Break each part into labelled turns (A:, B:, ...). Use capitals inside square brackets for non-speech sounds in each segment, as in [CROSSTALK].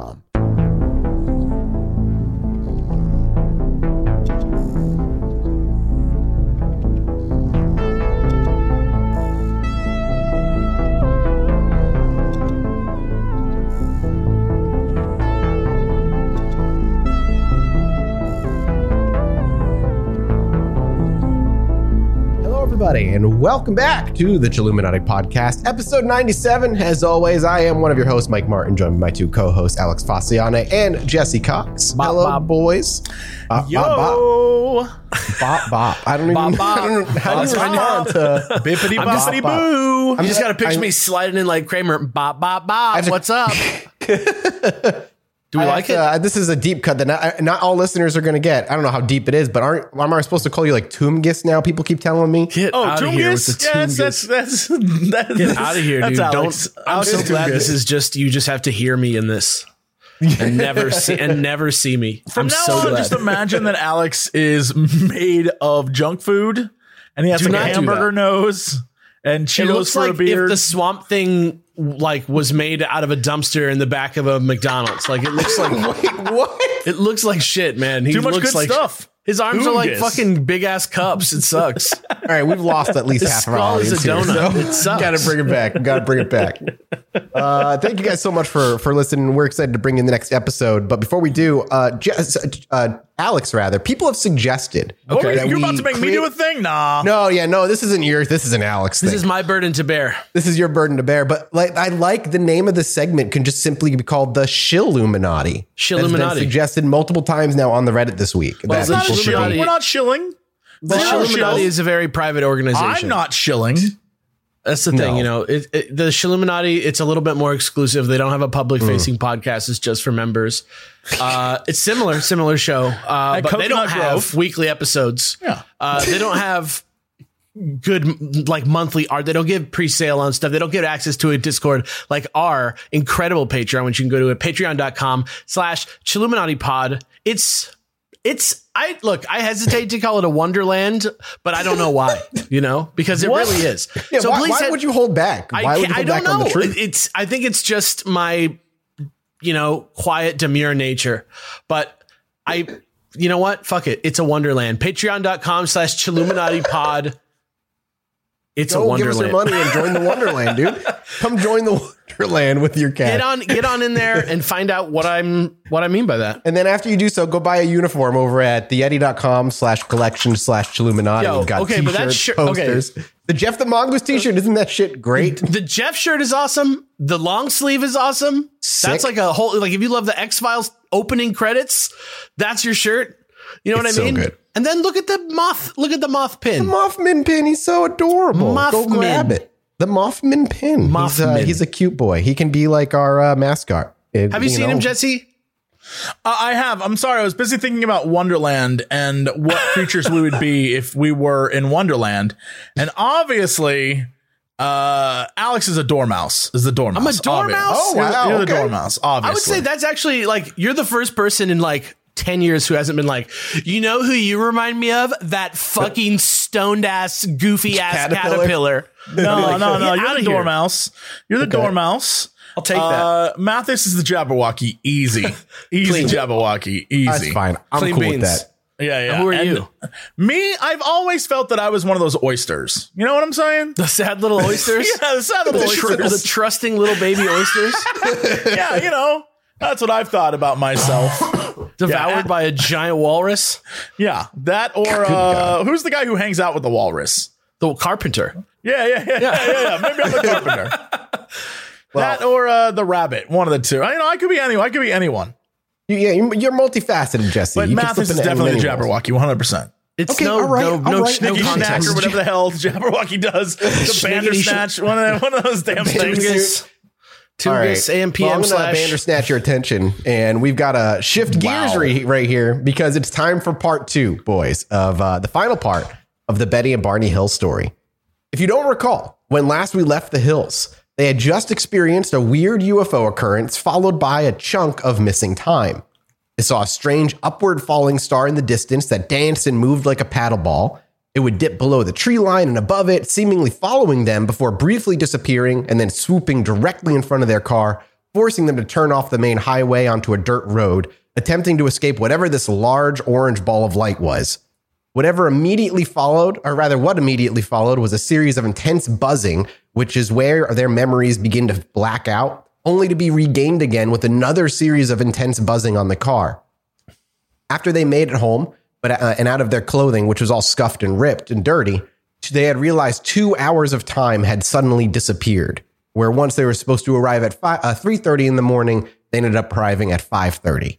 A: Hello, and welcome back to the Chilluminati Podcast, episode 97. As always, I am one of your hosts, Mike Martin, joined by my two co-hosts, Alex Faciane and Jesse Cox.
B: Bop,
A: Hello,
B: bop.
A: boys. Bop, bop,
B: Yo,
A: bop, bop, bop. I don't even
B: Bop, bop.
A: I don't know how do you
B: Bop,
A: respond to
B: bippity
A: Bop,
B: boppity
A: bop.
B: boo.
A: I'm
B: You just
A: just-
B: got to picture
A: I'm-
B: me sliding in like Kramer. Bop, bop, bop. What's up? [LAUGHS] Do we
A: I
B: like
A: have
B: it?
A: uh, this is a deep cut that not, not all listeners are going to get. I don't know how deep it is, but aren't am I supposed to call you like Toomgis now? People keep telling me.
B: Get
C: Oh,
B: out of here with the
C: Toomgis? Yes, that's
B: Toomgis.
C: that's [LAUGHS] that's
B: Get out of here,
C: that's
B: dude.
C: Alex.
B: Don't. I'm
C: Alex
B: so glad
C: Toomgis.
B: this is just you. Just have to hear me in this. and never [LAUGHS] see and never see me.
C: From
B: I'm
C: now
B: so
C: on,
B: glad.
C: just imagine that Alex is made of junk food, and he has
B: Do
C: like a hamburger nose and
B: it
C: Cheetos
B: looks
C: for
B: like
C: a beard.
B: if the swamp thing like was made out of a dumpster in the back of a McDonald's. Like it looks like [LAUGHS]
A: Wait, what?
B: it looks like shit, man. He
C: Too much
B: looks
C: good
B: like
C: stuff.
B: His arms are like fucking big ass cups. It sucks. [LAUGHS]
A: All right, we've lost at least half of our
B: skull is
A: audience
B: a
A: here, so
B: It [LAUGHS] sucks.
A: Got to bring it back. Got to bring it back. Uh, thank you guys so much for for listening. We're excited to bring in the next episode. But before we do, uh, Jess, uh, Alex, rather, people have suggested.
C: What were you-
A: that
C: you're
A: we
C: about to make me do a thing? Nah.
A: No, yeah, no, this isn't yours. This is an Alex thing.
B: This is my burden to bear.
A: this is your burden to bear. But like, I like the name of the segment can just simply be called the Shilluminati.
B: Shilluminati.
A: That's been suggested multiple times now on the Reddit this week.
B: Well,
A: that
B: it's not a
A: should
B: Shilluminati.
A: be-
C: We're not shilling.
B: The
C: Zero
B: Shilluminati is a very private organization.
C: I'm not shilling.
B: That's the thing,
A: No.
B: you know. It, it, the Shilluminati, it's a little bit more exclusive. They don't have a public facing podcast. It's just for members. Uh, it's similar, similar show, uh, but they don't have
C: Grove.
B: weekly episodes.
C: Yeah.
B: Uh, they don't have good like monthly art. They don't give pre-sale on stuff. They don't give access to a Discord like our incredible Patreon, which you can go to at patreon.com slash Chilluminati pod. It's it's I look, I hesitate to call it a wonderland, but I don't know why, you know, because it really is. [LAUGHS]
A: Yeah,
B: so
A: why,
B: please
A: why would you hold back?
B: I,
A: Why would
B: can't-
A: you
B: I
A: hold
B: don't
A: back on the truth?
B: It's I think it's just my you know quiet demure nature, but I you know what? Fuck it. It's a wonderland. Patreon.com slash Chilluminati pod. It's a
A: Go give us your money and join the Wonderland, dude. [LAUGHS] Come join the Wonderland with your cat.
B: Get on get on in there and find out what I'm what I mean by that.
A: And then after you do so, go buy a uniform over at theyetee.com slash collection slash Chilluminati.
B: Yo,
A: got
B: okay, but that
A: t-shirts,
B: shirt- okay.
A: posters. The Jeff the Mongoose t-shirt, isn't that shit great? [LAUGHS]
B: The Jeff shirt is awesome. The long sleeve is awesome.
A: Sick.
B: That's like a whole like if you love the X Files opening credits, that's your shirt. You know
A: It's
B: what I
A: so
B: mean?
A: good.
B: And then look at the moth. Look at the moth pin.
A: The Mothman pin, he's so adorable. Go grab it. The Mothman pin. He's, uh,
B: Mothman.
A: he's a cute boy. He can be like our uh, mascot.
B: Have you, seen him, Jesse?
C: Uh, I have. I'm sorry. I was busy thinking about Wonderland and what [LAUGHS] creatures we would be if we were in Wonderland. And obviously, uh, Alex is a dormouse. Is the dormouse?
B: I'm a dormouse?
C: Obvious.
A: Oh,
C: You're
A: wow,
C: You're, the
A: okay.
C: dormouse.
B: I would say that's actually like you're the first person in like 10 years who hasn't been like, you know who you remind me of? That fucking stoned ass, goofy ass
A: Caterpillar?
B: caterpillar. [LAUGHS]
C: No, no, no.
B: Get
C: You're the
B: here.
C: dormouse. You're the dormouse.
B: I'll take that.
C: Uh, Mathis is the Jabberwocky. Easy. [LAUGHS] Easy Jabberwocky. Easy.
A: That's fine. I'm
B: Clean
A: cool
B: beans.
A: with that.
C: Yeah, yeah.
B: Who are
C: And
B: you?
C: Me, I've always felt that I was one of those oysters. You know what I'm saying?
B: The sad little oysters? [LAUGHS]
C: yeah, the sad little
B: the, tr-
C: oysters.
B: the trusting little baby oysters
C: yeah, you know, that's what I've thought about myself.
B: Devoured
C: Yeah.
B: by a giant walrus. [LAUGHS]
C: Yeah, that or uh, who's the guy who hangs out with the walrus?
B: The carpenter.
C: Yeah, yeah, yeah, yeah, yeah. yeah. Maybe I'm the [LAUGHS] carpenter. that or uh, the rabbit. One of the two. I you know I could be anyone. I could be anyone.
A: Yeah, you- you're multifaceted, Jesse.
C: But
A: You
C: Mathis is definitely the. Jabberwocky, 100. percent
B: It's
A: Okay,
B: no,
A: all right,
B: no,
A: all
B: no,
A: right.
B: no
C: Nicky Snack or whatever the hell Jabberwocky does. The [LAUGHS] Bandersnatch, one of the, one of those damn things.
B: Tungus,
A: right.
B: AM,
A: Well,
B: PM
A: I'm gonna
B: slash.
A: Bandersnatch your attention, and we've got to shift gears
C: Wow.
A: right, right here because it's time for part two, boys, of uh, the final part of the Betty and Barney Hill story. If you don't recall, when last we left the hills, they had just experienced a weird UFO occurrence followed by a chunk of missing time. They saw a strange upward falling star in the distance that danced and moved like a paddle ball. It would dip below the tree line and above it, seemingly following them before briefly disappearing and then swooping directly in front of their car, forcing them to turn off the main highway onto a dirt road, attempting to escape whatever this large orange ball of light was. Whatever immediately followed, or rather, what immediately followed, was a series of intense buzzing, which is where their memories begin to black out, only to be regained again with another series of intense buzzing on the car. After they made it home, but uh, and out of their clothing, which was all scuffed and ripped and dirty, they had realized two hours of time had suddenly disappeared. Where once they were supposed to arrive at five, uh, 3.30 in the morning, they ended up arriving at 5.30.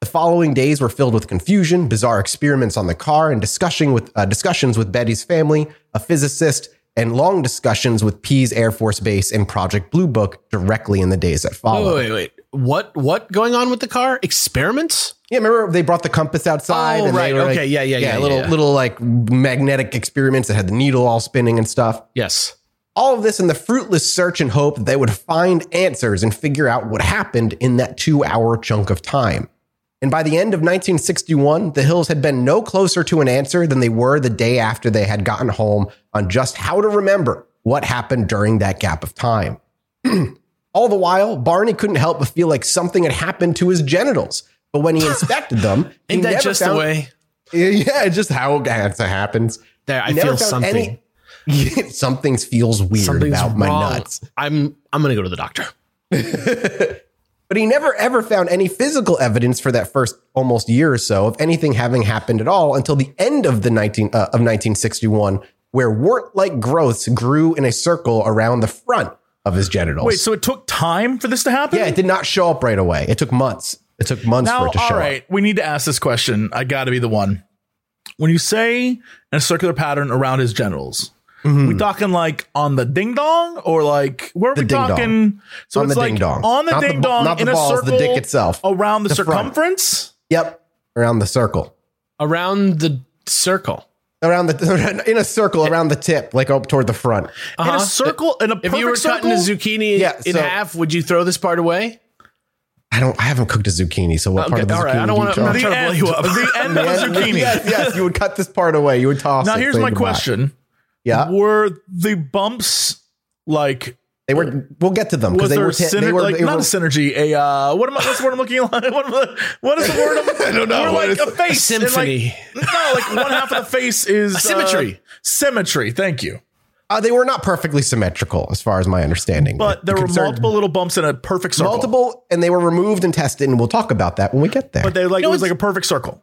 A: The following days were filled with confusion, bizarre experiments on the car, and with, uh, discussions with Betty's family, a physicist, and long discussions with Pease Air Force Base and Project Blue Book directly in the days that followed.
B: Wait, wait, wait. What what going on with the car? Experiments?
A: Yeah, remember they brought the compass outside.
B: Oh,
A: and
B: right.
A: were like-
B: Okay, yeah, yeah, yeah,
A: little
B: yeah.
A: little like magnetic experiments that had the needle all spinning and stuff.
B: Yes.
A: All of this in the fruitless search and hope that they would find answers and figure out what happened in that two hour chunk of time. And by the end of 1961, the Hills had been no closer to an answer than they were the day after they had gotten home on just how to remember what happened during that gap of time. [CLEARS THROAT] All the while, Barney couldn't help but feel like something had happened to his genitals. But when he [LAUGHS] inspected them, he
B: Ain't that
A: never
B: just the way?
A: Yeah, just how it happens.
B: There, I feel something.
A: any- [LAUGHS] something feels weird
B: Something's
A: about my
B: wrong.
A: nuts.
B: I'm I'm gonna go to the doctor. [LAUGHS]
A: But he never ever found any physical evidence for that first almost year or so of anything having happened at all until the end of the 19 uh, of 1961, where wart-like growths grew in a circle around the front of his genitals.
C: Wait, so it took time for this to happen?
A: yeah, it did not show up right away. It took months. It took months for it to
C: all
A: show
C: right,
A: up.
C: we need to ask this question. I got to be the one. When you say in a circular pattern around his genitals, we talking like on the ding dong or like where are
A: Mm-hmm. The
C: we
A: ding dong.
C: talking? So
A: On
C: it's
A: the
C: like
A: ding dong.
C: on the
A: Not
C: ding
A: ba-
C: dong
A: not the
C: in a
A: balls, the dick itself.
C: around the,
A: The front.
C: circumference.
A: Yep, around the circle.
B: Around the circle.
A: Around the [LAUGHS] in a circle around the tip, like up toward the front.
C: In
B: Uh-huh.
C: a circle, in a
B: If you were
C: circle.
B: cutting a zucchini
A: Yeah,
B: in
A: so-
B: half, would you throw this part away?
A: I don't. I haven't cooked a zucchini, so what part of the
B: all right,
A: zucchini?
B: I don't wanna-
A: chop?
B: I'm
C: the
B: trying to blow
C: end,
B: you up.
C: the end of a zucchini.
A: Yes, yes, you would cut this part away. You would toss.
C: Now
A: it,
C: here's my
A: goodbye.
C: question:
A: Yeah,
C: Were the bumps like
A: they were. We'll get to them
C: was
A: because they
C: there
A: were.
C: a
A: T-
C: syner-
A: they were.
C: like
A: they
C: not
A: were
C: a synergy? A uh, what am I? What's the word I'm looking at? [LAUGHS] What, am I- what is the word? I'm, [LAUGHS] I
A: don't know.
C: We're
A: What
C: like
A: is
C: a face, and, like-
B: Symphony.
C: no, like one half of the face [LAUGHS] is
B: A symmetry.
C: uh, symmetry. Thank you.
A: uh, they were not perfectly symmetrical, as far as my understanding.
C: But there
A: The
C: were
A: concern-
C: multiple little bumps in a perfect circle.
A: multiple, and they were removed and tested, and we'll talk about that when we get there.
C: but they like
B: know,
C: it was like a perfect circle.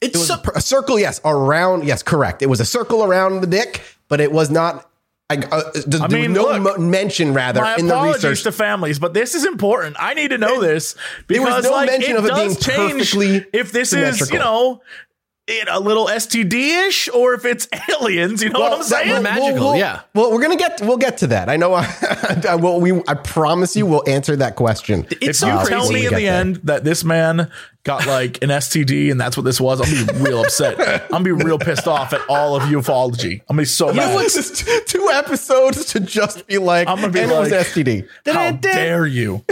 B: It's
A: it was
B: so,
A: a, per- a circle, yes, around, yes, correct. It was a circle around the dick, but it was not. I, uh, there
C: I mean,
A: no
C: look,
A: mo- mention rather
C: My
A: in the research.
C: to families, but this is important. I need to know this because
A: there was no
C: like
A: mention
C: it
A: of it being
C: change
A: perfectly
C: if this is you know it a little STD ish or if it's [LAUGHS] aliens. You know what I'm
A: that-
C: saying?
A: we'll-
B: Magical,
A: we'll-
B: yeah.
A: Well, we're gonna get we'll get to that. I know. [LAUGHS] I will. We. I promise you, we'll answer that question.
B: it's
C: if
B: so
C: you
B: crazy.
C: tell me
A: we
C: in the
A: there.
C: end that this man got like an STD and that's what this was, I'll be real upset. I'm gonna be real pissed off at all of ufology. I'm be so mad.
A: This is t- two episodes to just be like,
C: I'm gonna be
A: and it was
C: like-
A: STD.
C: How dare you?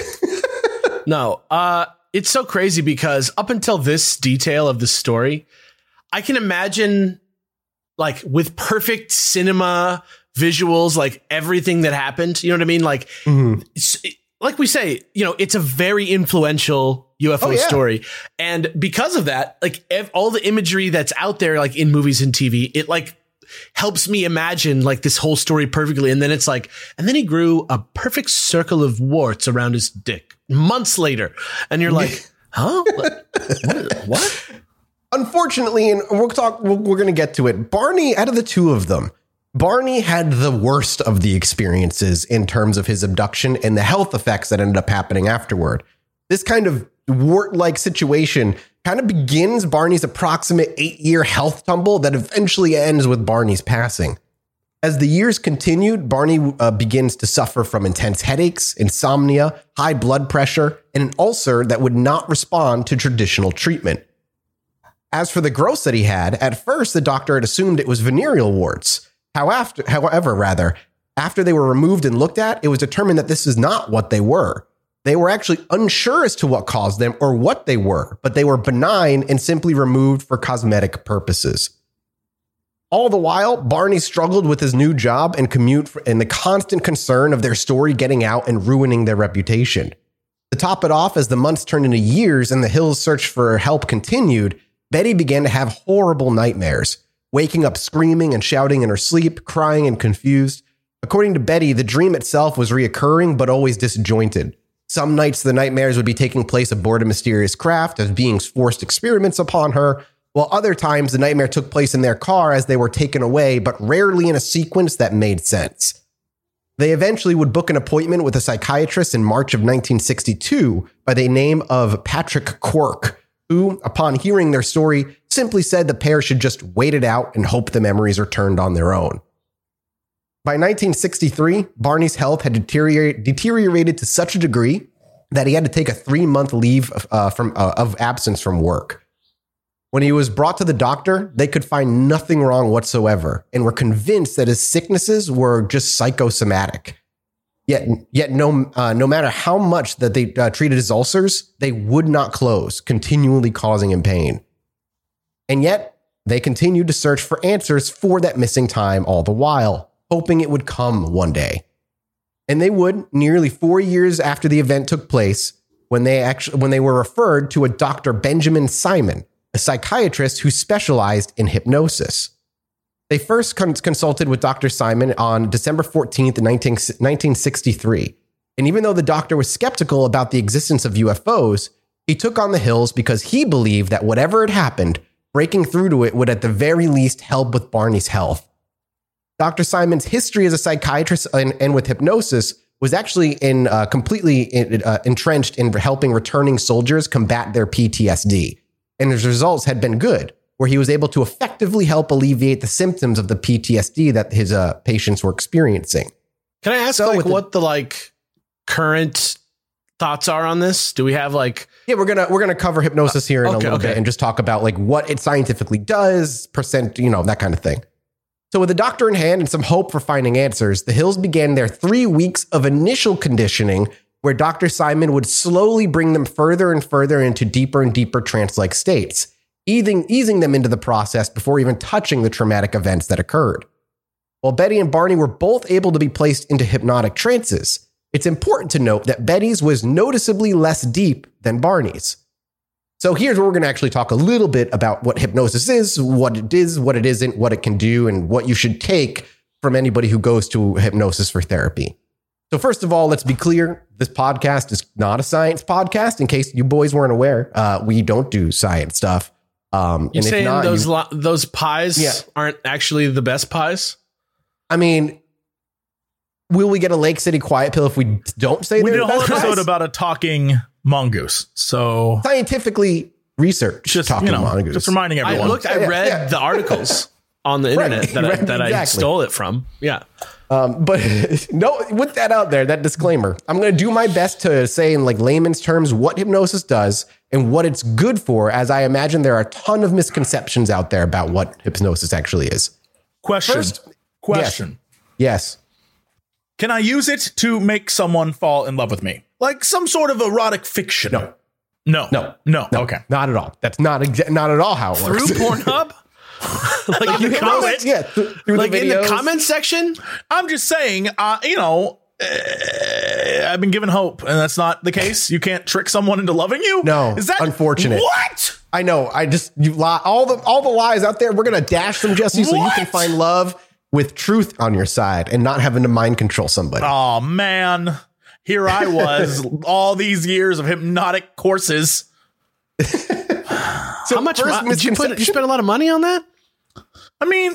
B: No, uh, it's so crazy because up until this detail of the story, I can imagine like with perfect cinema visuals, like everything that happened. You know what I mean? Like,
A: Mm-hmm.
B: it's- like we say, you know, it's a very influential UFO
A: Oh, yeah.
B: story, and because of that, like ev- all the imagery that's out there, like in movies and TV, it like helps me imagine like this whole story perfectly. And then it's like, and then he grew a perfect circle of warts around his dick months later. And you're like, [LAUGHS] huh? What? what?
A: Unfortunately, and we'll talk. We're, going to get to it. Barney, out of the two of them, Barney had the worst of the experiences in terms of his abduction and the health effects that ended up happening afterward. This kind of wart-like situation kind of begins Barney's approximate eight-year health tumble that eventually ends with Barney's passing. As the years continued, Barney uh, begins to suffer from intense headaches, insomnia, high blood pressure, and an ulcer that would not respond to traditional treatment. As for the growths that he had, at first the doctor had assumed it was venereal warts. However, however, rather, after they were removed and looked at, it was determined that this is not what they were. They were actually unsure as to what caused them or what they were, but they were benign and simply removed for cosmetic purposes. All the while, Barney struggled with his new job and commute and the constant concern of their story getting out and ruining their reputation. To top it off, as the months turned into years and the Hills' search for help continued, Betty began to have horrible nightmares, waking up screaming and shouting in her sleep, crying and confused. According to Betty, the dream itself was reoccurring but always disjointed. Some nights the nightmares would be taking place aboard a mysterious craft as beings forced experiments upon her, while other times the nightmare took place in their car as they were taken away, but rarely in a sequence that made sense. They eventually would book an appointment with a psychiatrist in March of 1962 by the name of Patrick Quirk, who, upon hearing their story, simply said the pair should just wait it out and hope the memories are turned on their own. By 1963, Barney's health had deteriorated to such a degree that he had to take a three month leave of, uh, from, uh, of absence from work. When he was brought to the doctor, they could find nothing wrong whatsoever and were convinced that his sicknesses were just psychosomatic. Yet, yet no, uh, no matter how much that they uh, treated his ulcers, they would not close, continually causing him pain. And yet, they continued to search for answers for that missing time all the while, hoping it would come one day. And they would nearly four years after the event took place, when they actually when they were referred to a Dr. Benjamin Simon, a psychiatrist who specialized in hypnosis. They first cons- consulted with Dr. Simon on December 14th, 19, 1963. And even though the doctor was skeptical about the existence of UFOs, he took on the hills because he believed that whatever had happened, breaking through to it would at the very least help with Barney's health. Dr. Simon's history as a psychiatrist and, and with hypnosis was actually in uh, completely in, uh, entrenched in helping returning soldiers combat their PTSD and his results had been good, where he was able to effectively help alleviate the symptoms of the PTSD that his uh, patients were experiencing.
B: Can I ask
A: So
B: like
A: with the-
B: what the like current thoughts are on this? Do we have like
A: Yeah, we're gonna we're gonna cover hypnosis here in a little
B: okay.
A: bit and just talk about like what it scientifically does, percent, you know, that kind of thing. So, with a doctor in hand and some hope for finding answers, the Hills began their three weeks of initial conditioning, where Dr. Simon would slowly bring them further and further into deeper and deeper trance like states, easing, easing them into the process before even touching the traumatic events that occurred. While Betty and Barney were both able to be placed into hypnotic trances, it's important to note that Betty's was noticeably less deep than Barney's. So here's where we're going to actually talk a little bit about what hypnosis is, what it is, what it isn't, what it can do, and what you should take from anybody who goes to hypnosis for therapy. So first of all, let's be clear: this podcast is not a science podcast. In case you boys weren't aware, uh, we don't do science stuff. Um,
B: you
A: and if
B: saying
A: not,
B: those
A: you-
B: lo- those pies
A: Yeah.
B: aren't actually the best pies?
A: I mean, will we get a Lake City quiet pill if we don't say that?
C: We
A: they're
C: did a whole
A: best
C: episode
A: pies?
C: about a talking mongoose. So
A: scientifically research
C: just
A: talking
C: you know,
A: mongoose.
C: just reminding
B: I
C: everyone.
B: looked. I read
A: yeah.
B: the articles [LAUGHS] on the internet that I,
A: right,
B: that I stole it from. Yeah.
A: Um, but [LAUGHS] no, with that out there, that disclaimer, I'm going to do my best to say in like layman's terms what hypnosis does and what it's good for, as I imagine there are a ton of misconceptions out there about what hypnosis actually is.
C: question.
A: First-
C: question.
A: Yes.
C: Can I use it to make someone fall in love with me? Like some sort of erotic fiction?
A: No.
C: No.
A: No.
C: No.
A: No,
C: Okay.
A: Not at all. That's not exa- not at all how it
B: Through
A: works. [LAUGHS]
B: Pornhub, [LAUGHS] [LAUGHS] like in the comment,
A: yeah, th- through
B: like
A: the
B: in the comment section.
C: I'm just saying, uh, you know, uh, I've been given hope, and that's not the case. You can't trick someone into loving you.
A: No,
C: is that
A: unfortunate.
C: What?
A: I know. I just you lie all the all the lies out there. We're gonna dash them, Jesse, so you can find love with truth on your side and not having to mind control somebody.
C: Oh man, here I was, [LAUGHS] all these years of hypnotic courses.
A: So
B: How much did you put? You spend a lot of money on that?
C: I mean,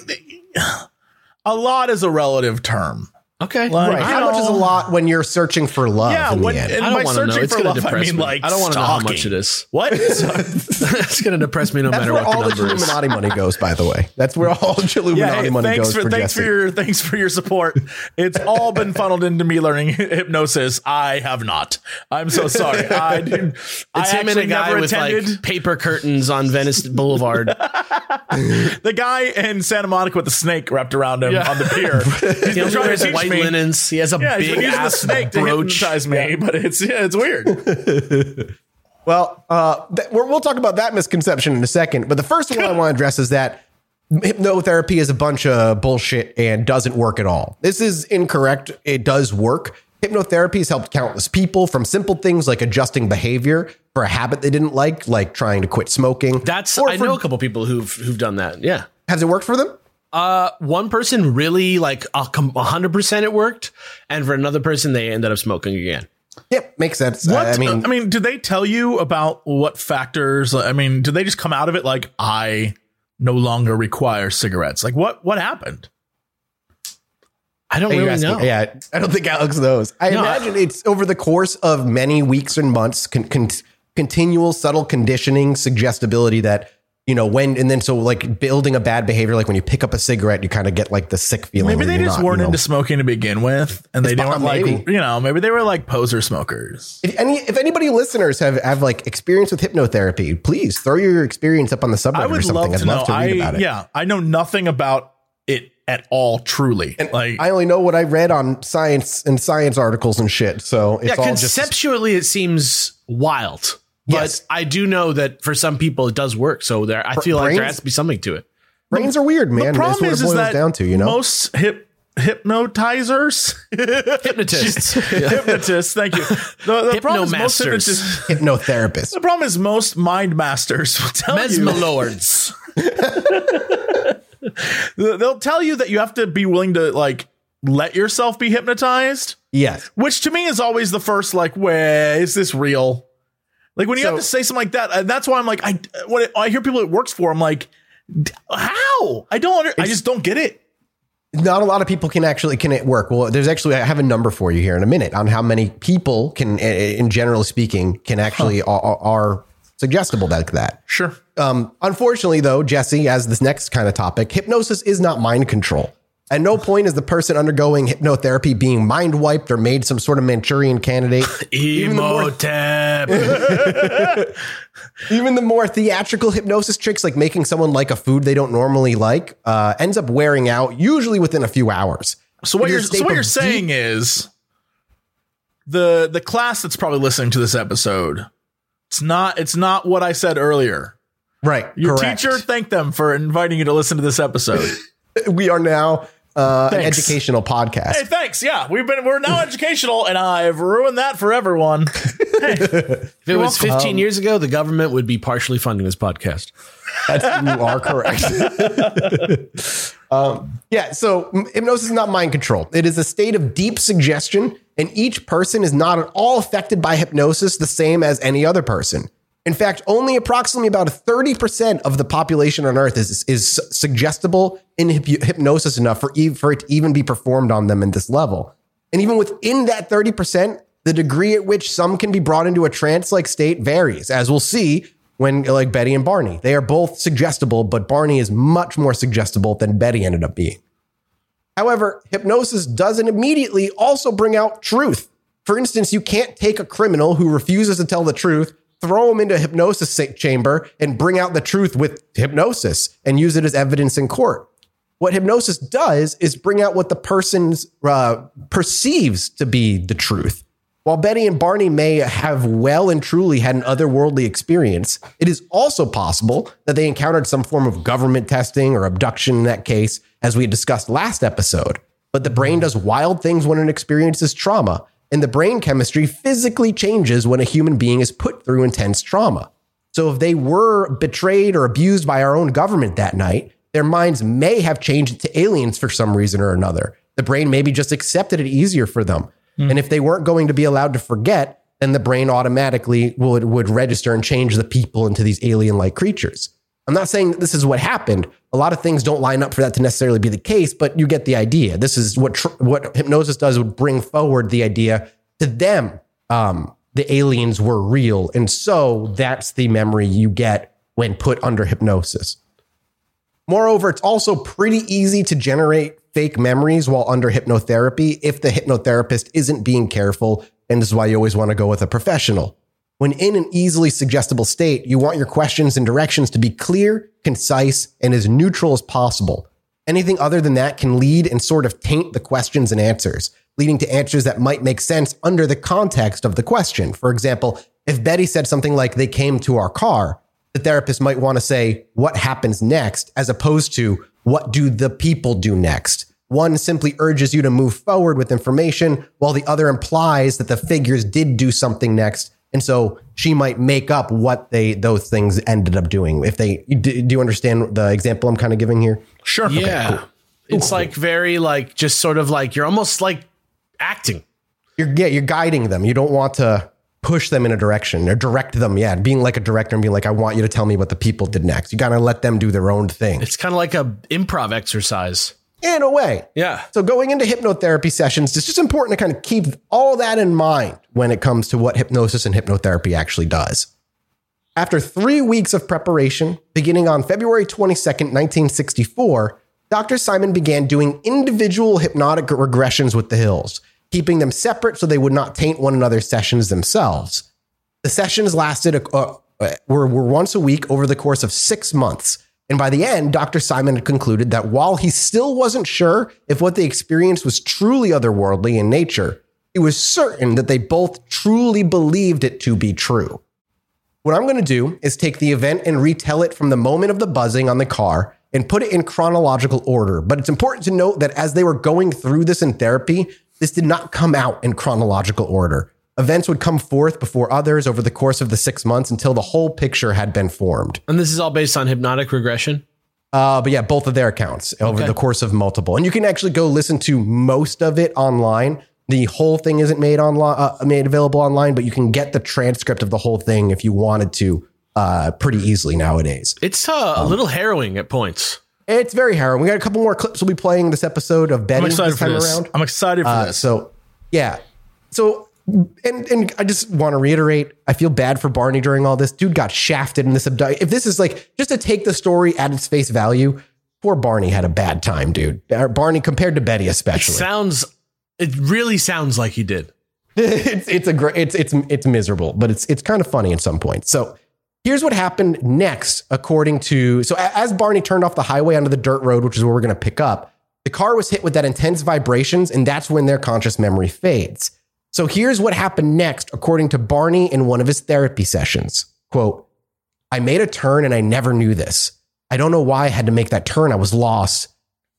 C: [SIGHS] a lot is a relative term.
B: Okay.
C: Like,
A: Right.
C: you
A: How much is a lot when you're searching for love
C: Yeah,
A: in
C: when,
A: the end?
C: and
B: I don't
C: by
B: want to know.
C: searching
B: It's
C: for
B: going to
C: love, I mean
B: me.
C: like
B: I don't want to know how much it is.
C: What? [LAUGHS]
B: it's going [LAUGHS] to depress me no
A: That's
B: matter
A: where
B: what
A: all
B: the
A: the
B: number is.
A: Illuminati [LAUGHS] money goes, by the way. That's where all the Illuminati
C: yeah, hey,
A: money
C: thanks
A: goes
C: for,
A: for,
C: thanks
A: Jesse.
C: for your thanks for your support. It's all been funneled into me learning hypnosis. I have not. I'm so sorry. I did, I
B: It's him and a guy
C: never
B: with
C: attended.
B: like paper curtains on Venice Boulevard.
C: the guy in Santa Monica with the snake wrapped around him
B: Yeah.
C: on the pier. He's
B: He
C: been
B: only
C: trying to teach
B: white
C: me.
B: linens. He has a
C: Yeah,
B: big
C: been using the
B: ass
C: snake to
B: brooch.
C: hypnotize me, but it's yeah, it's weird. [LAUGHS]
A: Well, uh, th- we're, we'll talk about that misconception in a second. But the first one I want to address is that hypnotherapy is a bunch of bullshit and doesn't work at all. This is incorrect. It does work. Hypnotherapy has helped countless people from simple things like adjusting behavior for a habit they didn't like, like trying to quit smoking.
B: That's
A: Or
B: I
A: for-
B: know a couple people who've who've done that. Yeah.
A: Has it worked for them?
B: Uh, one person really like a hundred percent it worked, and for another person they ended up smoking again.
A: Yep, makes sense.
C: What?
A: I mean,
C: I mean, did they tell you about what factors? I mean, did they just come out of it like I no longer require cigarettes? Like what? What happened?
B: I don't really
A: asking-
B: know.
A: Yeah, I don't think Alex knows. I
B: No, I-
A: imagine it's over the course of many weeks and months, con- con- continual subtle conditioning, suggestibility that you know when, and then so like building a bad behavior, like when you pick up a cigarette, you kind of get like the sick feeling.
C: Maybe they just
A: not,
C: weren't
A: you know.
C: into smoking to begin with, and they
A: It's
C: didn't like
A: maybe.
C: you know maybe they were like poser smokers.
A: If any, if anybody listeners have have like experience with hypnotherapy, please throw your experience up on the subreddit
C: I
A: or
C: would
A: something.
C: love
A: I'd
C: to know.
A: love to read
C: I
A: about it.
C: yeah, I know nothing about it at all. Truly, like
A: I only know what I read on science and science articles and shit. So it's
B: Yeah,
A: all just
B: conceptually it seems wild, but
A: Yes.
B: I do know that for some people it does work. So there, I feel like there has to be something to it.
A: brains are weird, man.
C: the
A: That's
C: problem
A: what
C: is,
A: it
C: is
A: boils
C: that
A: down to. You know,
C: most hip hypnotizers
B: Hypnotists, [LAUGHS]
C: hypnotists thank you the, the problem is most
B: Hypnomasters.
C: hypnotists
A: hypnotherapist.
C: the problem is most mind masters will tell you
B: mesmelords. [LAUGHS]
C: they'll tell you that you have to be willing to like let yourself be hypnotized
A: Yes.
C: which to me is always the first like where is this real like when you
A: So-
C: have to say something like that that's why i'm like i when i hear people it works for i'm like how? I don't under, i just don't get it.
A: Not a lot of people can actually can it work. Well there's actually i have a number for you here in a minute on how many people can in general speaking can actually are, are suggestible like that.
C: Sure.
A: Um, unfortunately though jesse as this next kind of topic hypnosis is not mind control at no point is the person undergoing hypnotherapy being mind wiped or made some sort of manchurian candidate [LAUGHS]
B: Emotep. [LAUGHS]
A: even the more theatrical hypnosis tricks like making someone like a food they don't normally like uh, ends up wearing out usually within a few hours
C: so what you're so what you're
A: deep-
C: saying is the the class that's probably listening to this episode it's not it's not what i said earlier
A: right
C: your
A: correct.
C: teacher thanked them for inviting you to listen to this episode [LAUGHS]
A: we are now uh, an educational podcast.
C: hey thanks yeah we've been we're now educational and i've ruined that for everyone [LAUGHS]
B: If it was 15 years ago, the government would be partially funding this podcast.
A: That's, you are correct. [LAUGHS] um, yeah, so hypnosis is not mind control. It is a state of deep suggestion, and each person is not at all affected by hypnosis the same as any other person. In fact, only approximately about 30% of the population on Earth is, is suggestible in hyp- hypnosis enough for, for it to even be performed on them in this level. And even within that 30%, the degree at which some can be brought into a trance like state varies, as we'll see when, like Betty and Barney. They are both suggestible, but Barney is much more suggestible than Betty ended up being. However, hypnosis doesn't immediately also bring out truth. For instance, you can't take a criminal who refuses to tell the truth, throw him into a hypnosis chamber, and bring out the truth with hypnosis and use it as evidence in court. What hypnosis does is bring out what the person uh, perceives to be the truth. While Betty and Barney may have well and truly had an otherworldly experience, it is also possible that they encountered some form of government testing or abduction in that case, as we discussed last episode. But the brain does wild things when it experiences trauma, and the brain chemistry physically changes when a human being is put through intense trauma. So if they were betrayed or abused by our own government that night, their minds may have changed to aliens for some reason or another. The brain maybe just accepted it easier for them. Hmm. And if they weren't going to be allowed to forget, then the brain automatically would, would register and change the people into these alien like creatures. I'm not saying this is what happened. A lot of things don't line up for that to necessarily be the case, but you get the idea. This is what tr- what hypnosis does would bring forward the idea to them. Um, the aliens were real, and so that's the memory you get when put under hypnosis. Moreover, it's also pretty easy to generate fake memories while under hypnotherapy if the hypnotherapist isn't being careful. And this is why you always want to go with a professional. When in an easily suggestible state, you want your questions and directions to be clear, concise, and as neutral as possible. Anything other than that can lead and sort of taint the questions and answers, leading to answers that might make sense under the context of the question. For example, if Betty said something like, they came to our car, the therapist might want to say, what happens next, as opposed to, what do the people do next? One simply urges you to move forward with information, while the other implies that the figures did do something next. And so she might make up what they those things ended up doing. If they do, do you understand the example I'm kind of giving here?
C: Sure.
B: Yeah. It's like very like just sort of like you're almost like acting.
A: You're yeah, you're guiding them. You don't want to push them in a direction or direct them. Yeah, being like a director and being like, I want you to tell me what the people did next. You gotta let them do their own thing.
B: It's kind of like a improv exercise.
A: In a way.
B: Yeah.
A: So going into hypnotherapy sessions, it's just important to kind of keep all that in mind when it comes to what hypnosis and hypnotherapy actually does. After three weeks of preparation, beginning on February 22nd, 1964, Dr. Simon began doing individual hypnotic regressions with the Hills, keeping them separate so they would not taint one another's sessions themselves. The sessions lasted uh, uh, were, were once a week over the course of six months. And by the end, Dr. Simon had concluded that while he still wasn't sure if what they experienced was truly otherworldly in nature, he was certain that they both truly believed it to be true. What I'm going to do is take the event and retell it from the moment of the buzzing on the car and put it in chronological order. But it's important to note that as they were going through this in therapy, this did not come out in chronological order. Events would come forth before others over the course of the six months until the whole picture had been formed.
B: And this is all based on hypnotic regression.
A: Uh, but yeah, both of their accounts over
B: Okay.
A: the course of multiple, and you can actually go listen to most of it online. The whole thing isn't made online, uh, made available online, but you can get the transcript of the whole thing if you wanted to, uh, pretty easily nowadays.
B: It's uh, a little harrowing at points.
A: It's very harrowing. We got a couple more clips we'll be playing this episode of Betty
C: I'm excited
A: this
C: for
A: time
C: this.
A: around.
C: I'm excited for
A: Uh,
C: this.
A: so yeah, so and and I just want to reiterate, I feel bad for Barney during all this. Dude got shafted in this abduction. If this is like just to take the story at its face value, poor Barney had a bad time, dude. Uh, Barney compared to Betty, especially.
B: Sounds. It really sounds like he did. [LAUGHS]
A: it's it's a great it's it's it's miserable, but it's it's kind of funny at some point. So here's what happened next, according to so as Barney turned off the highway onto the dirt road, which is where we're going to pick up, the car was hit with that intense vibrations, and that's when their conscious memory fades. So here's what happened next, according to Barney in one of his therapy sessions. Quote, I made a turn and I never knew this. I don't know why I had to make that turn. I was lost.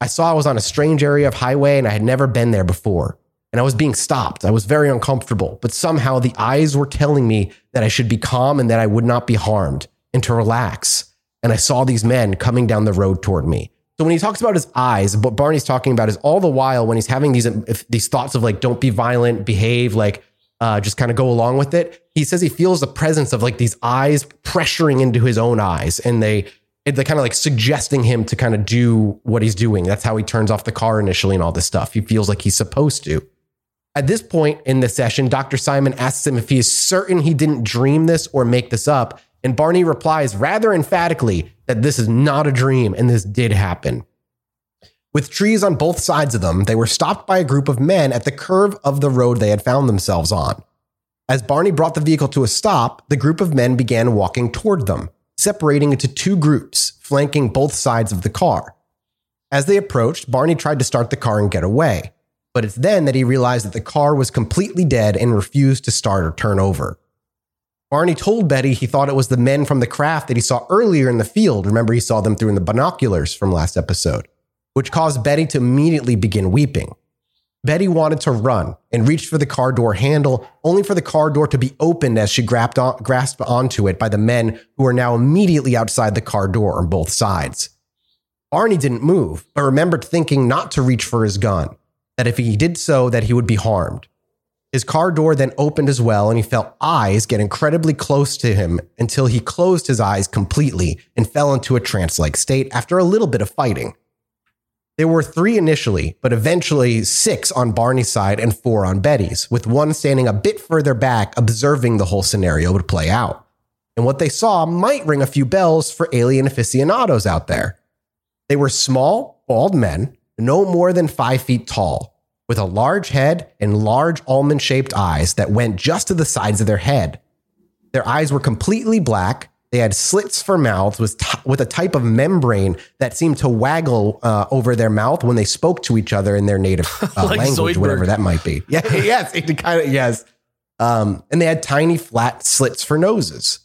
A: I saw I was on a strange area of highway and I had never been there before. And I was being stopped. I was very uncomfortable, but somehow the eyes were telling me that I should be calm and that I would not be harmed and to relax. And I saw these men coming down the road toward me. So when he talks about his eyes, what Barney's talking about is all the while when he's having these these thoughts of like don't be violent, behave like uh, just kind of go along with it. He says he feels the presence of like these eyes pressuring into his own eyes, and they they kind of like suggesting him to kind of do what he's doing. That's how he turns off the car initially and all this stuff. He feels like he's supposed to. At this point in the session, Dr. Simon asks him if he is certain he didn't dream this or make this up. And Barney replies rather emphatically that this is not a dream and this did happen. With trees on both sides of them, they were stopped by a group of men at the curve of the road they had found themselves on. As Barney brought the vehicle to a stop, the group of men began walking toward them, separating into two groups, flanking both sides of the car. As they approached, Barney tried to start the car and get away, but it's then that he realized that the car was completely dead and refused to start or turn over. Barney told Betty he thought it was the men from the craft that he saw earlier in the field. Remember, he saw them through in the binoculars from last episode, which caused Betty to immediately begin weeping. Betty wanted to run and reached for the car door handle, only for the car door to be opened as she grabbed on, grasped onto it by the men who were now immediately outside the car door on both sides. Barney didn't move, but remembered thinking not to reach for his gun, that if he did so, that he would be harmed. His car door then opened as well, and he felt eyes get incredibly close to him until he closed his eyes completely and fell into a trance like state after a little bit of fighting. There were three initially, but eventually six on Barney's side and four on Betty's, with one standing a bit further back, observing the whole scenario would play out. And what they saw might ring a few bells for alien aficionados out there. They were small, bald men, no more than five feet tall, with a large head and large almond shaped eyes that went just to the sides of their head. Their eyes were completely black. They had slits for mouths with, t- with a type of membrane that seemed to waggle uh, over their mouth when they spoke to each other in their native [LAUGHS] uh,
B: Like
A: language,
B: Zoidberg.
A: whatever that might be. Yeah, [LAUGHS] yes, it kind of yes. Um, and they had tiny flat slits for noses.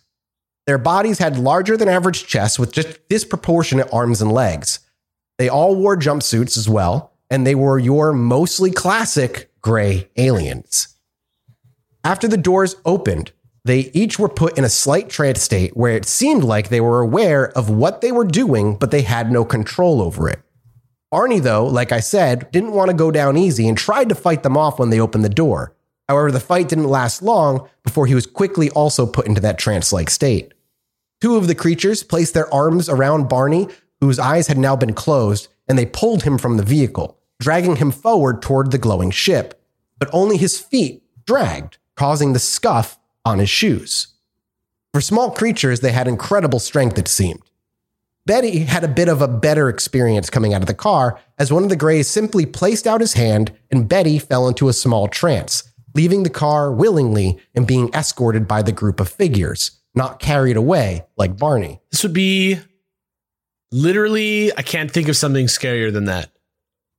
A: Their bodies had larger than average chests with just disproportionate arms and legs. They all wore jumpsuits as well, and they were your mostly classic gray aliens. After the doors opened, they each were put in a slight trance state where it seemed like they were aware of what they were doing, but they had no control over it. Barney, though, like I said, didn't want to go down easy and tried to fight them off when they opened the door. However, the fight didn't last long before he was quickly also put into that trance like state. Two of the creatures placed their arms around Barney, whose eyes had now been closed, and they pulled him from the vehicle, dragging him forward toward the glowing ship. But only his feet dragged, causing the scuff on his shoes. For small creatures, they had incredible strength, it seemed. Betty had a bit of a better experience coming out of the car as one of the Greys simply placed out his hand and Betty fell into a small trance, leaving the car willingly and being escorted by the group of figures, not carried away like Barney.
B: This would be literally, I can't think of something scarier than that.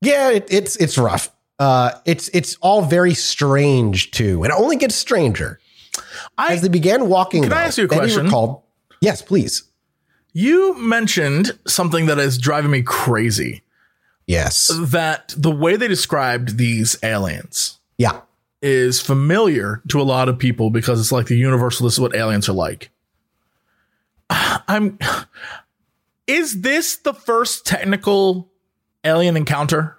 A: Yeah, it, it's it's rough. Uh, it's it's all very strange too, and it only gets stranger
C: I,
A: as they began walking.
C: Can I ask you a question?
A: Recalled, yes, please.
C: you mentioned something that is driving me crazy.
A: Yes.
C: That the way they described these aliens
A: Yeah.
C: is familiar to a lot of people because it's like the universal. This is what aliens are like. [SIGHS] I'm. Is this the first technical alien encounter?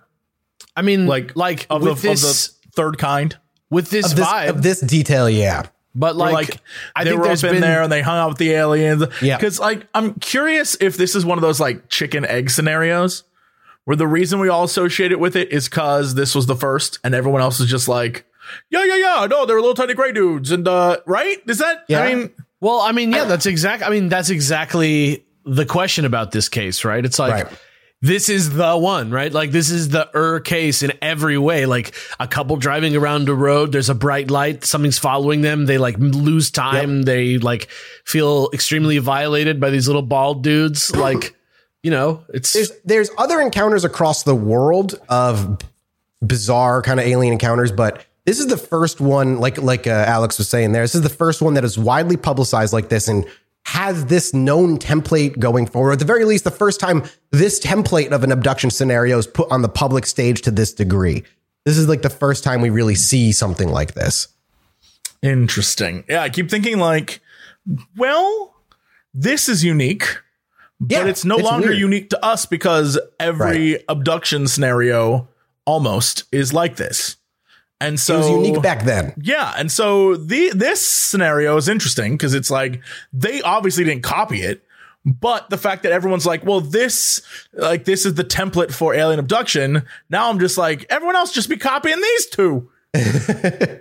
B: I mean,
C: Like,
B: like, like
C: Of,
B: with
C: the,
B: this,
C: of the third kind?
B: with this,
A: Of this,
B: vibe,
A: of this detail, yeah.
B: but
C: Like,
B: like,
C: like
B: I
C: they
B: think
C: were
B: there's
C: up in
B: been
C: there and they hung out with the aliens.
A: Yeah.
C: Because like I'm curious if this is one of those like chicken egg scenarios where the reason we all associate it with it is because this was the first and everyone else is just like, yeah, yeah, yeah. No, they're little tiny gray dudes. And uh right? Is that
A: Yeah.
C: I mean
B: Well, I mean, yeah, that's exact. I mean, that's exactly the question about this case, right? It's like
A: Right.
B: this is the one, right? Like this is the er case in every way. Like a couple driving around a road, there's a bright light, something's following them, they like lose time, they like feel extremely violated by these little bald dudes. [CLEARS THROAT] like, you know, it's
A: There's there's other encounters across the world of bizarre kind of alien encounters, but this is the first one, like like uh, Alex was saying there. This is the first one that is widely publicized like this and has this known template going forward. At the very least, the first time this template of an abduction scenario is put on the public stage to this degree. This is like the first time we really see something like this.
C: interesting. Yeah, I keep thinking like, well, this is unique.
A: Yeah,
C: but it's no longer
A: weird.
C: unique to us because every abduction scenario almost is like this. And so
A: It was unique back then.
C: Yeah, and so the this scenario is interesting because it's like they obviously didn't copy it, but the fact that everyone's like, "Well, this like this is the template for alien abduction." Now I'm just like, everyone else just be copying these two. [LAUGHS]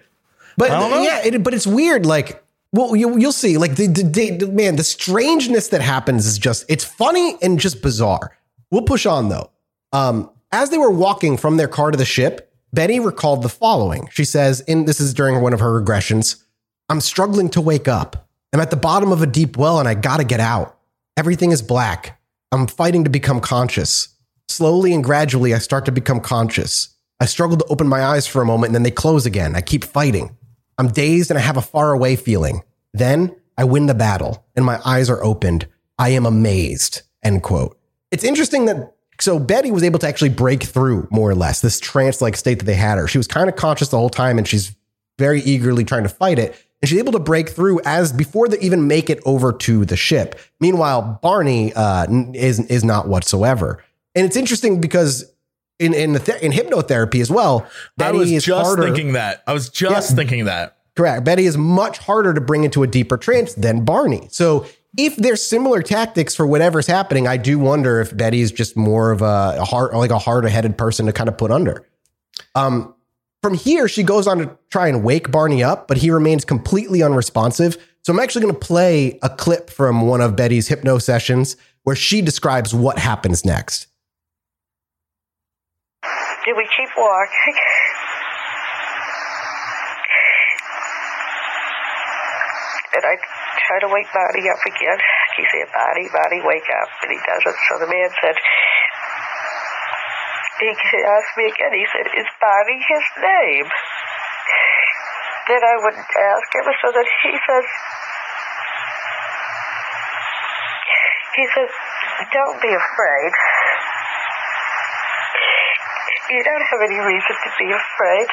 A: But yeah, it, but it's weird. Like, well, you, you'll see. Like the, the, the man, the strangeness that happens is just it's funny and just bizarre. We'll push on though. Um, as they were walking from their car to the ship, Betty recalled the following. She says, "In this is during one of her regressions. I'm struggling to wake up. I'm at the bottom of a deep well and I gotta get out. Everything is black. I'm fighting to become conscious. Slowly and gradually, I start to become conscious. I struggle to open my eyes for a moment and then they close again. I keep fighting. I'm dazed and I have a far away feeling. Then I win the battle and my eyes are opened. I am amazed. End quote. It's interesting that so Betty was able to actually break through more or less this trance like state that they had her. She was kind of conscious the whole time and she's very eagerly trying to fight it. And she's able to break through as before they even make it over to the ship. Meanwhile, Barney uh, is is not whatsoever. And it's interesting because in in the th- in hypnotherapy as well,
C: I
A: Betty
C: was
A: is
C: just
A: harder.
C: thinking that. I was just
A: Yeah.
C: thinking that.
A: Correct. Betty is much harder to bring into a deeper trance than Barney. So if there's similar tactics for whatever's happening, I do wonder if Betty is just more of a, a like a harder headed person to kind of put under. Um, from here, she goes on to try and wake Barney up, but he remains completely unresponsive. So I'm actually going to play a clip from one of Betty's hypno sessions where she describes what happens next.
D: Do we keep walking? [LAUGHS] And I try to wake Barney up again. He said, Barney, Barney, wake up. And he doesn't. So the man said, he asked me again. He said, is Barney his name? Then I would ask him. So that he says, he says, don't be afraid. You don't have any reason to be afraid.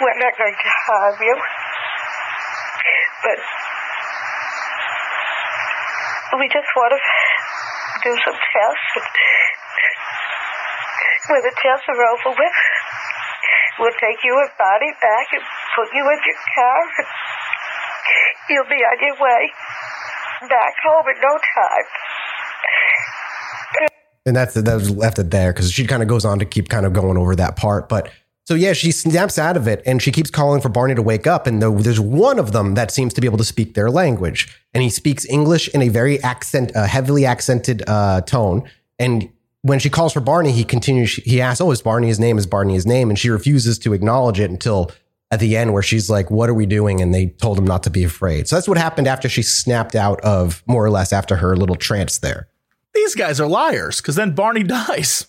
D: We're not going to harm you. But we just want to do some tests. When the tests are over with, we'll take you and Barney back and put you in your car and you'll be on your way back home in no time.
A: And that's that was left it there because she kind of goes on to keep kind of going over that part. But so yeah, she snaps out of it and she keeps calling for Barney to wake up. And there's one of them that seems to be able to speak their language, and he speaks English in a very accent, uh, heavily accented uh, tone. And when she calls for Barney, he continues. He asks, "Oh, is Barney his name? Is Barney his name?" And she refuses to acknowledge it until at the end, where she's like, "What are we doing?" And they told him not to be afraid. So that's what happened after she snapped out of more or less after her little trance there.
C: These guys are liars because then Barney [LAUGHS] dies.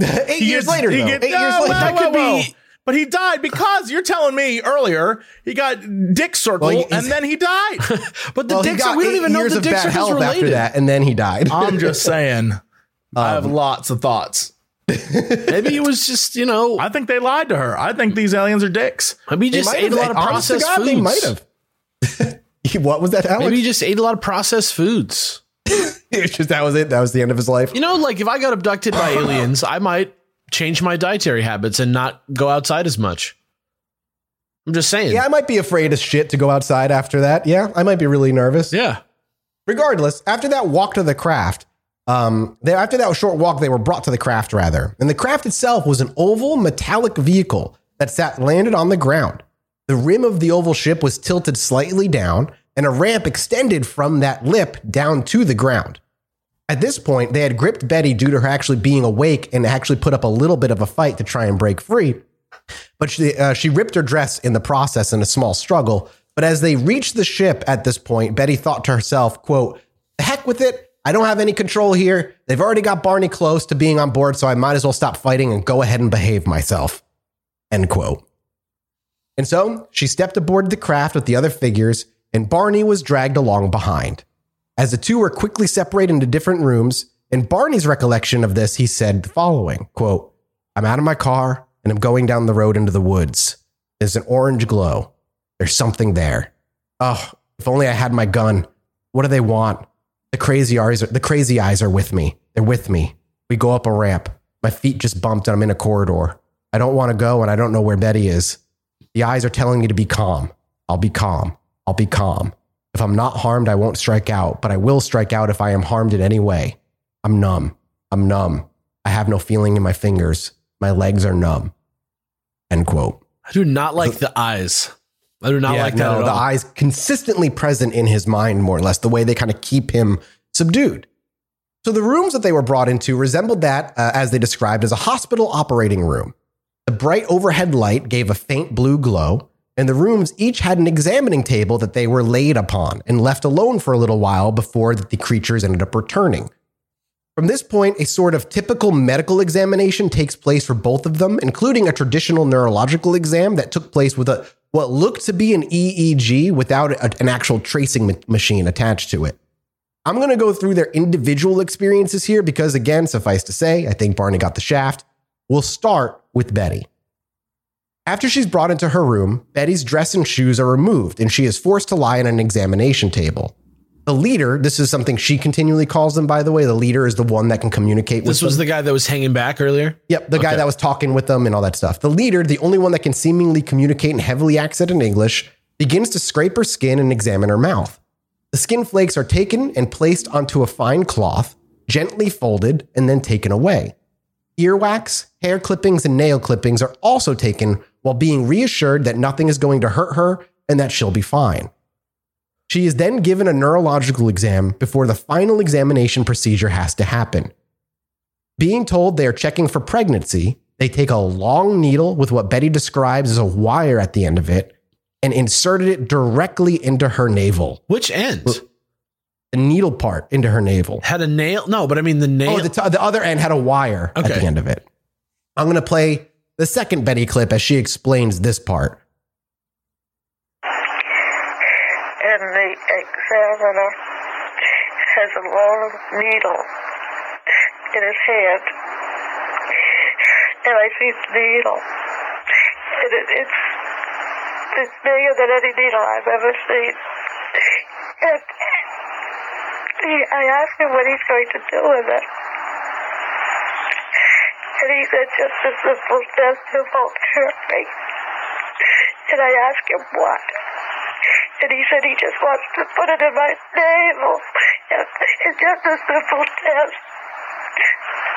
C: [LAUGHS]
A: Eight years
C: gets-
A: later,
C: he
A: though.
C: gets-
A: Eight years
C: no,
A: later.
B: That could
C: whoa, whoa.
B: be-
C: But he died because you're telling me earlier he got dick circle
A: Well,
C: and then he died. [LAUGHS]
B: But the
A: Well, he
B: dicks, we don't even know
A: years
B: the
A: of
B: dicks
A: bad
B: are
A: health after that, and then he died. [LAUGHS]
C: I'm just saying. I
A: Um,
C: have lots of thoughts.
B: Maybe he was just, you know,
C: I think they lied to her. I think these aliens are dicks.
B: maybe he just
A: might
B: ate
A: have-
B: a lot of processed
A: God,
B: foods.
A: They might have. what was that, Alex?
B: Maybe he just ate a lot of processed foods. [LAUGHS]
A: It's just that was it. That was the end of his life.
B: You know, like if I got abducted by aliens, I might change my dietary habits and not go outside as much. I'm just saying.
A: Yeah, I might be afraid as shit to go outside after that. Yeah, I might be really nervous.
B: Yeah.
A: Regardless, after that walk to the craft, um, they, after that short walk, they were brought to the craft rather, and the craft itself was an oval metallic vehicle that sat landed on the ground. The rim of the oval ship was tilted slightly down, and a ramp extended from that lip down to the ground. At this point, they had gripped Betty due to her actually being awake and actually put up a little bit of a fight to try and break free. But she, uh, she ripped her dress in the process in a small struggle. But as they reached the ship at this point, Betty thought to herself, quote, the heck with it. I don't have any control here. They've already got Barney close to being on board, so I might as well stop fighting and go ahead and behave myself. End quote. And so she stepped aboard the craft with the other figures, and Barney was dragged along behind. As the two were quickly separated into different rooms, in Barney's recollection of this, he said the following quote, I'm out of my car and I'm going down the road into the woods. There's an orange glow. There's something there. Oh, if only I had my gun. What do they want? The crazy eyes are, the crazy eyes are with me. They're with me. We go up a ramp. My feet just bumped and I'm in a corridor. I don't want to go and I don't know where Betty is. The eyes are telling me to be calm. I'll be calm. I'll be calm. If I'm not harmed, I won't strike out, but I will strike out if I am harmed in any way. I'm numb. I'm numb. I have no feeling in my fingers. My legs are numb. End quote.
B: I do not like the eyes. I do not
A: Yeah,
B: like that
A: no, the eyes consistently present in his mind, more or less, the way they kind of keep him subdued. So the rooms that they were brought into resembled that, uh, as they described, as a hospital operating room. The bright overhead light gave a faint blue glow, and the rooms each had an examining table that they were laid upon and left alone for a little while before the creatures ended up returning. From this point, a sort of typical medical examination takes place for both of them, including a traditional neurological exam that took place with a what looked to be an EEG without a- an actual tracing ma- machine attached to it. I'm going to go through their individual experiences here because, again, suffice to say, I think Barney got the shaft. We'll start with Betty. After she's brought into her room, Betty's dress and shoes are removed and she is forced to lie on an examination table. The leader, this is something she continually calls them, by the way. The leader is the one that can communicate with
B: This was
A: them.
B: the guy that was hanging back earlier.
A: Yep, the guy that was talking with them and all that stuff. The leader, the only one that can seemingly communicate in heavily accented English, begins to scrape her skin and examine her mouth. The skin flakes are taken and placed onto a fine cloth, gently folded, and then taken away. Earwax, hair clippings, and nail clippings are also taken while being reassured that nothing is going to hurt her and that she'll be fine. She is then given a neurological exam before the final examination procedure has to happen. Being told they are checking for pregnancy, they take a long needle with what Betty describes as a wire at the end of it and inserted it directly into her navel.
B: Which end?
A: The needle part into her navel.
B: Had a nail? No, but I mean the oh, nail.
A: Oh, the, t- the other end had a wire at the end of it. I'm going to play the second Betty clip as she explains this part.
D: and the examiner has a long needle in his hand, and I see the needle. And it, it's, it's bigger than any needle I've ever seen. And he, I asked him what he's going to do with it. And he said, just a simple test to won't me. And I asked him what. And he said he just wants to put it in my navel. And it's just a simple test.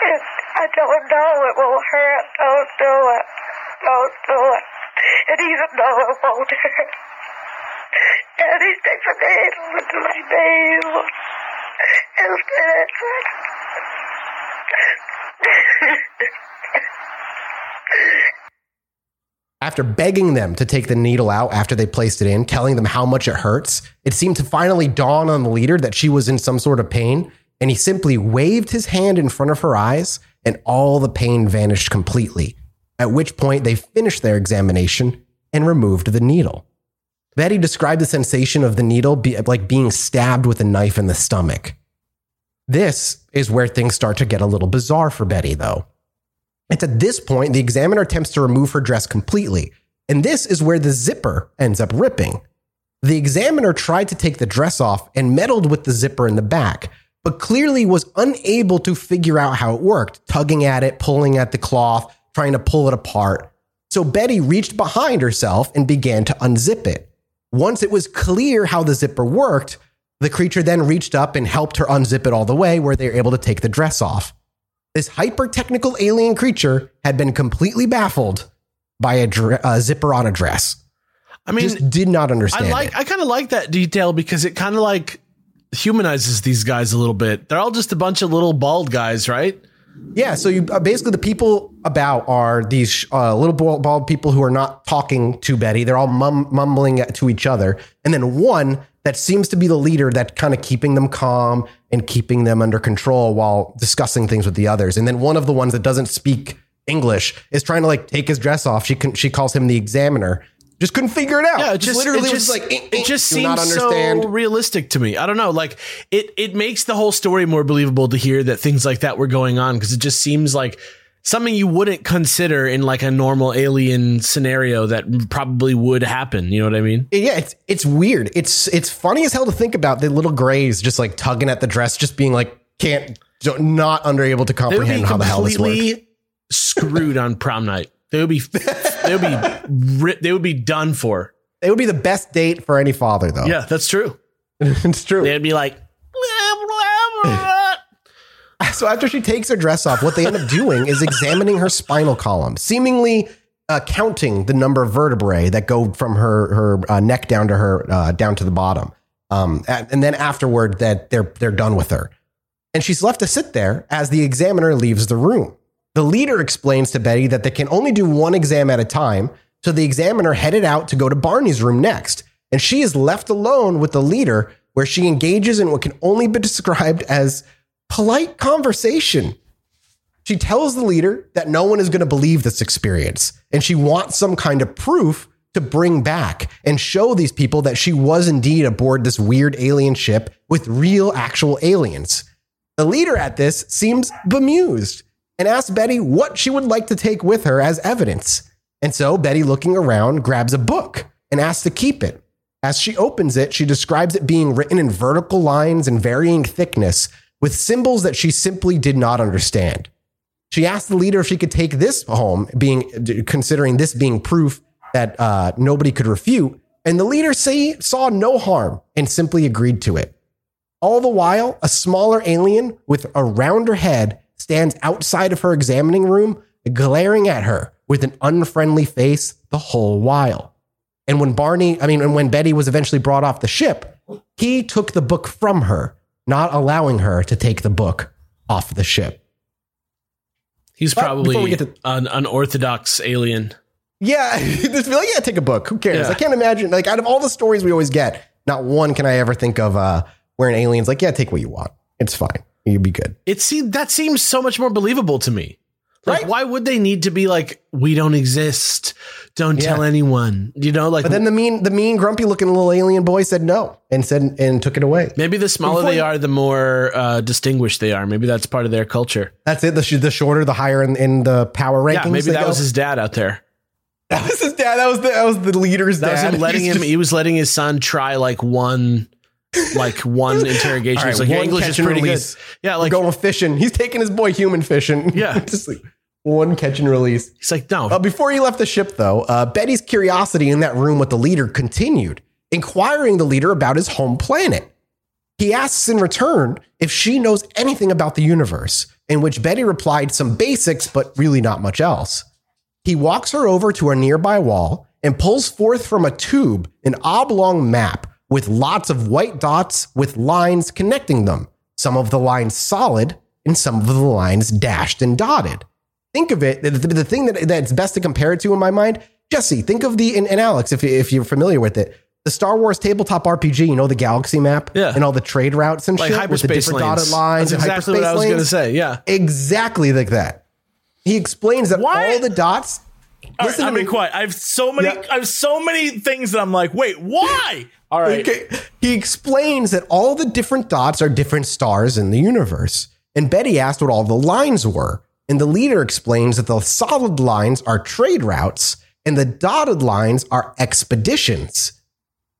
D: And I him, no, it won't hurt. Don't do it. Don't do it. And even though it won't hurt. And he sticks a needle into my navel. And said, [LAUGHS]
A: After begging them to take the needle out after they placed it in, telling them how much it hurts, it seemed to finally dawn on the leader that she was in some sort of pain, and he simply waved his hand in front of her eyes, and all the pain vanished completely. At which point they finished their examination and removed the needle. Betty described the sensation of the needle be, like being stabbed with a knife in the stomach. This is where things start to get a little bizarre for Betty, though. It's at this point the examiner attempts to remove her dress completely, and this is where the zipper ends up ripping. The examiner tried to take the dress off and meddled with the zipper in the back, but clearly was unable to figure out how it worked, tugging at it, pulling at the cloth, trying to pull it apart. So Betty reached behind herself and began to unzip it. Once it was clear how the zipper worked, the creature then reached up and helped her unzip it all the way where they were able to take the dress off. This hyper technical alien creature had been completely baffled by a, dre- a zipper on a dress.
B: I mean,
A: Just did not understand
B: I like
A: it.
B: I kind of like that detail because it kind of like humanizes these guys a little bit. They're all just a bunch of little bald guys, right?
A: Yeah, so you uh, basically the people about are these uh, little bald, bald people who are not talking to Betty. They're all mum, mumbling to each other, and then one that seems to be the leader that kind of keeping them calm and keeping them under control while discussing things with the others. And then one of the ones that doesn't speak English is trying to like take his dress off. She can she calls him the examiner. Just couldn't figure it out.
B: Yeah, it just
A: literally
B: it
A: was
B: just,
A: like eh, eh,
B: it just seems so realistic to me. I don't know, like it it makes the whole story more believable to hear that things like that were going on because it just seems like something you wouldn't consider in like a normal alien scenario that probably would happen. You know what I mean?
A: Yeah, it's it's weird. It's it's funny as hell to think about the little grays just like tugging at the dress, just being like can't not under able to
B: They would be
A: comprehend how the hell this works.
B: screwed on prom night. They would be [LAUGHS] they would be they would be done for.
A: It would be the best date for any father, though.
B: Yeah, that's true. [LAUGHS]
A: it's true.
B: They'd be like. [LAUGHS] [LAUGHS]
A: So after she takes her dress off, what they end up doing is examining her spinal column, seemingly uh, counting the number of vertebrae that go from her her uh, neck down to her uh, down to the bottom. Um, and, and then afterward, that they're they're done with her, and she's left to sit there as the examiner leaves the room. The leader explains to Betty that they can only do one exam at a time, so the examiner headed out to go to Barney's room next, and she is left alone with the leader, where she engages in what can only be described as polite conversation. She tells the leader that no one is going to believe this experience, and she wants some kind of proof to bring back and show these people that she was indeed aboard this weird alien ship with real, actual aliens. The leader at this seems bemused and asks Betty what she would like to take with her as evidence. And so Betty, looking around, grabs a book and asks to keep it. As she opens it, she describes it being written in vertical lines and varying thickness with symbols that she simply did not understand. She asked the leader if she could take this home, being considering this being proof that uh, nobody could refute. And the leader say, saw no harm and simply agreed to it. All the while, a smaller alien with a rounder head stands outside of her examining room, glaring at her with an unfriendly face the whole while. And when Barney, I mean, and when Betty was eventually brought off the ship, he took the book from her, not allowing her to take the book off the ship.
B: He's
A: But
B: probably
A: to-
B: an unorthodox alien.
A: Yeah, [LAUGHS] just be like, yeah, take a book. Who cares?
B: Yeah.
A: I can't imagine. Like, out of all the stories we always get, not one can I ever think of uh, where an alien's like, yeah, take what you want. It's fine. You'd be good.
B: It see that seems so much more believable to me. Like,
A: Right.
B: why would they need to be like, we don't exist? Don't
A: Yeah.
B: tell anyone. You know, like
A: But then the mean, the mean, grumpy looking little alien boy said no and said and took it away.
B: maybe the smaller
A: Before
B: they are, the more uh, distinguished they are. Maybe that's part of their culture.
A: That's it. The, sh- the shorter, the higher in, in the power rankings.
B: Yeah, maybe that
A: go.
B: was his dad out there. [LAUGHS]
A: that was his dad. That was the that was the leader's
B: That
A: dad.
B: was him [LAUGHS] letting
A: He's
B: him.
A: just-
B: he was letting his son try like one, like [LAUGHS] one interrogation.
A: Right,
B: like, your
A: one
B: English is pretty
A: release.
B: good. Yeah,
A: We're
B: like
A: going fishing. He's taking his boy human fishing.
B: Yeah.
A: just like one catch and release.
B: he's like, no,
A: Uh, before he left the ship, though, uh, Betty's curiosity in that room with the leader continued, inquiring the leader about his home planet. He asks in return if she knows anything about the universe, in which Betty replied some basics, but really not much else. He walks her over to a nearby wall and pulls forth from a tube an oblong map with lots of white dots with lines connecting them, some of the lines solid and some of the lines dashed and dotted. Think of it, the, the- thing that, that's best to compare it to in my mind, Jesse, think of the, and, and Alex, if, if you're familiar with it, the Star Wars tabletop RPG, you know, the galaxy map
B: Yeah.
A: and all the trade routes and
B: like
A: shit with the different
B: lanes.
A: dotted lines
B: That's exactly what I was going to say. Yeah.
A: Exactly like that. He explains that
C: Why-
A: all the dots.
C: All right,
A: Listen
C: I'll
A: to
C: be quiet. I have so many.
A: Yeah.
C: I have so many things that I'm like, wait, why? All right.
A: Okay. He explains that all the different dots are different stars in the universe. And Betty asked what all the lines were. And the leader explains that the solid lines are trade routes and the dotted lines are expeditions.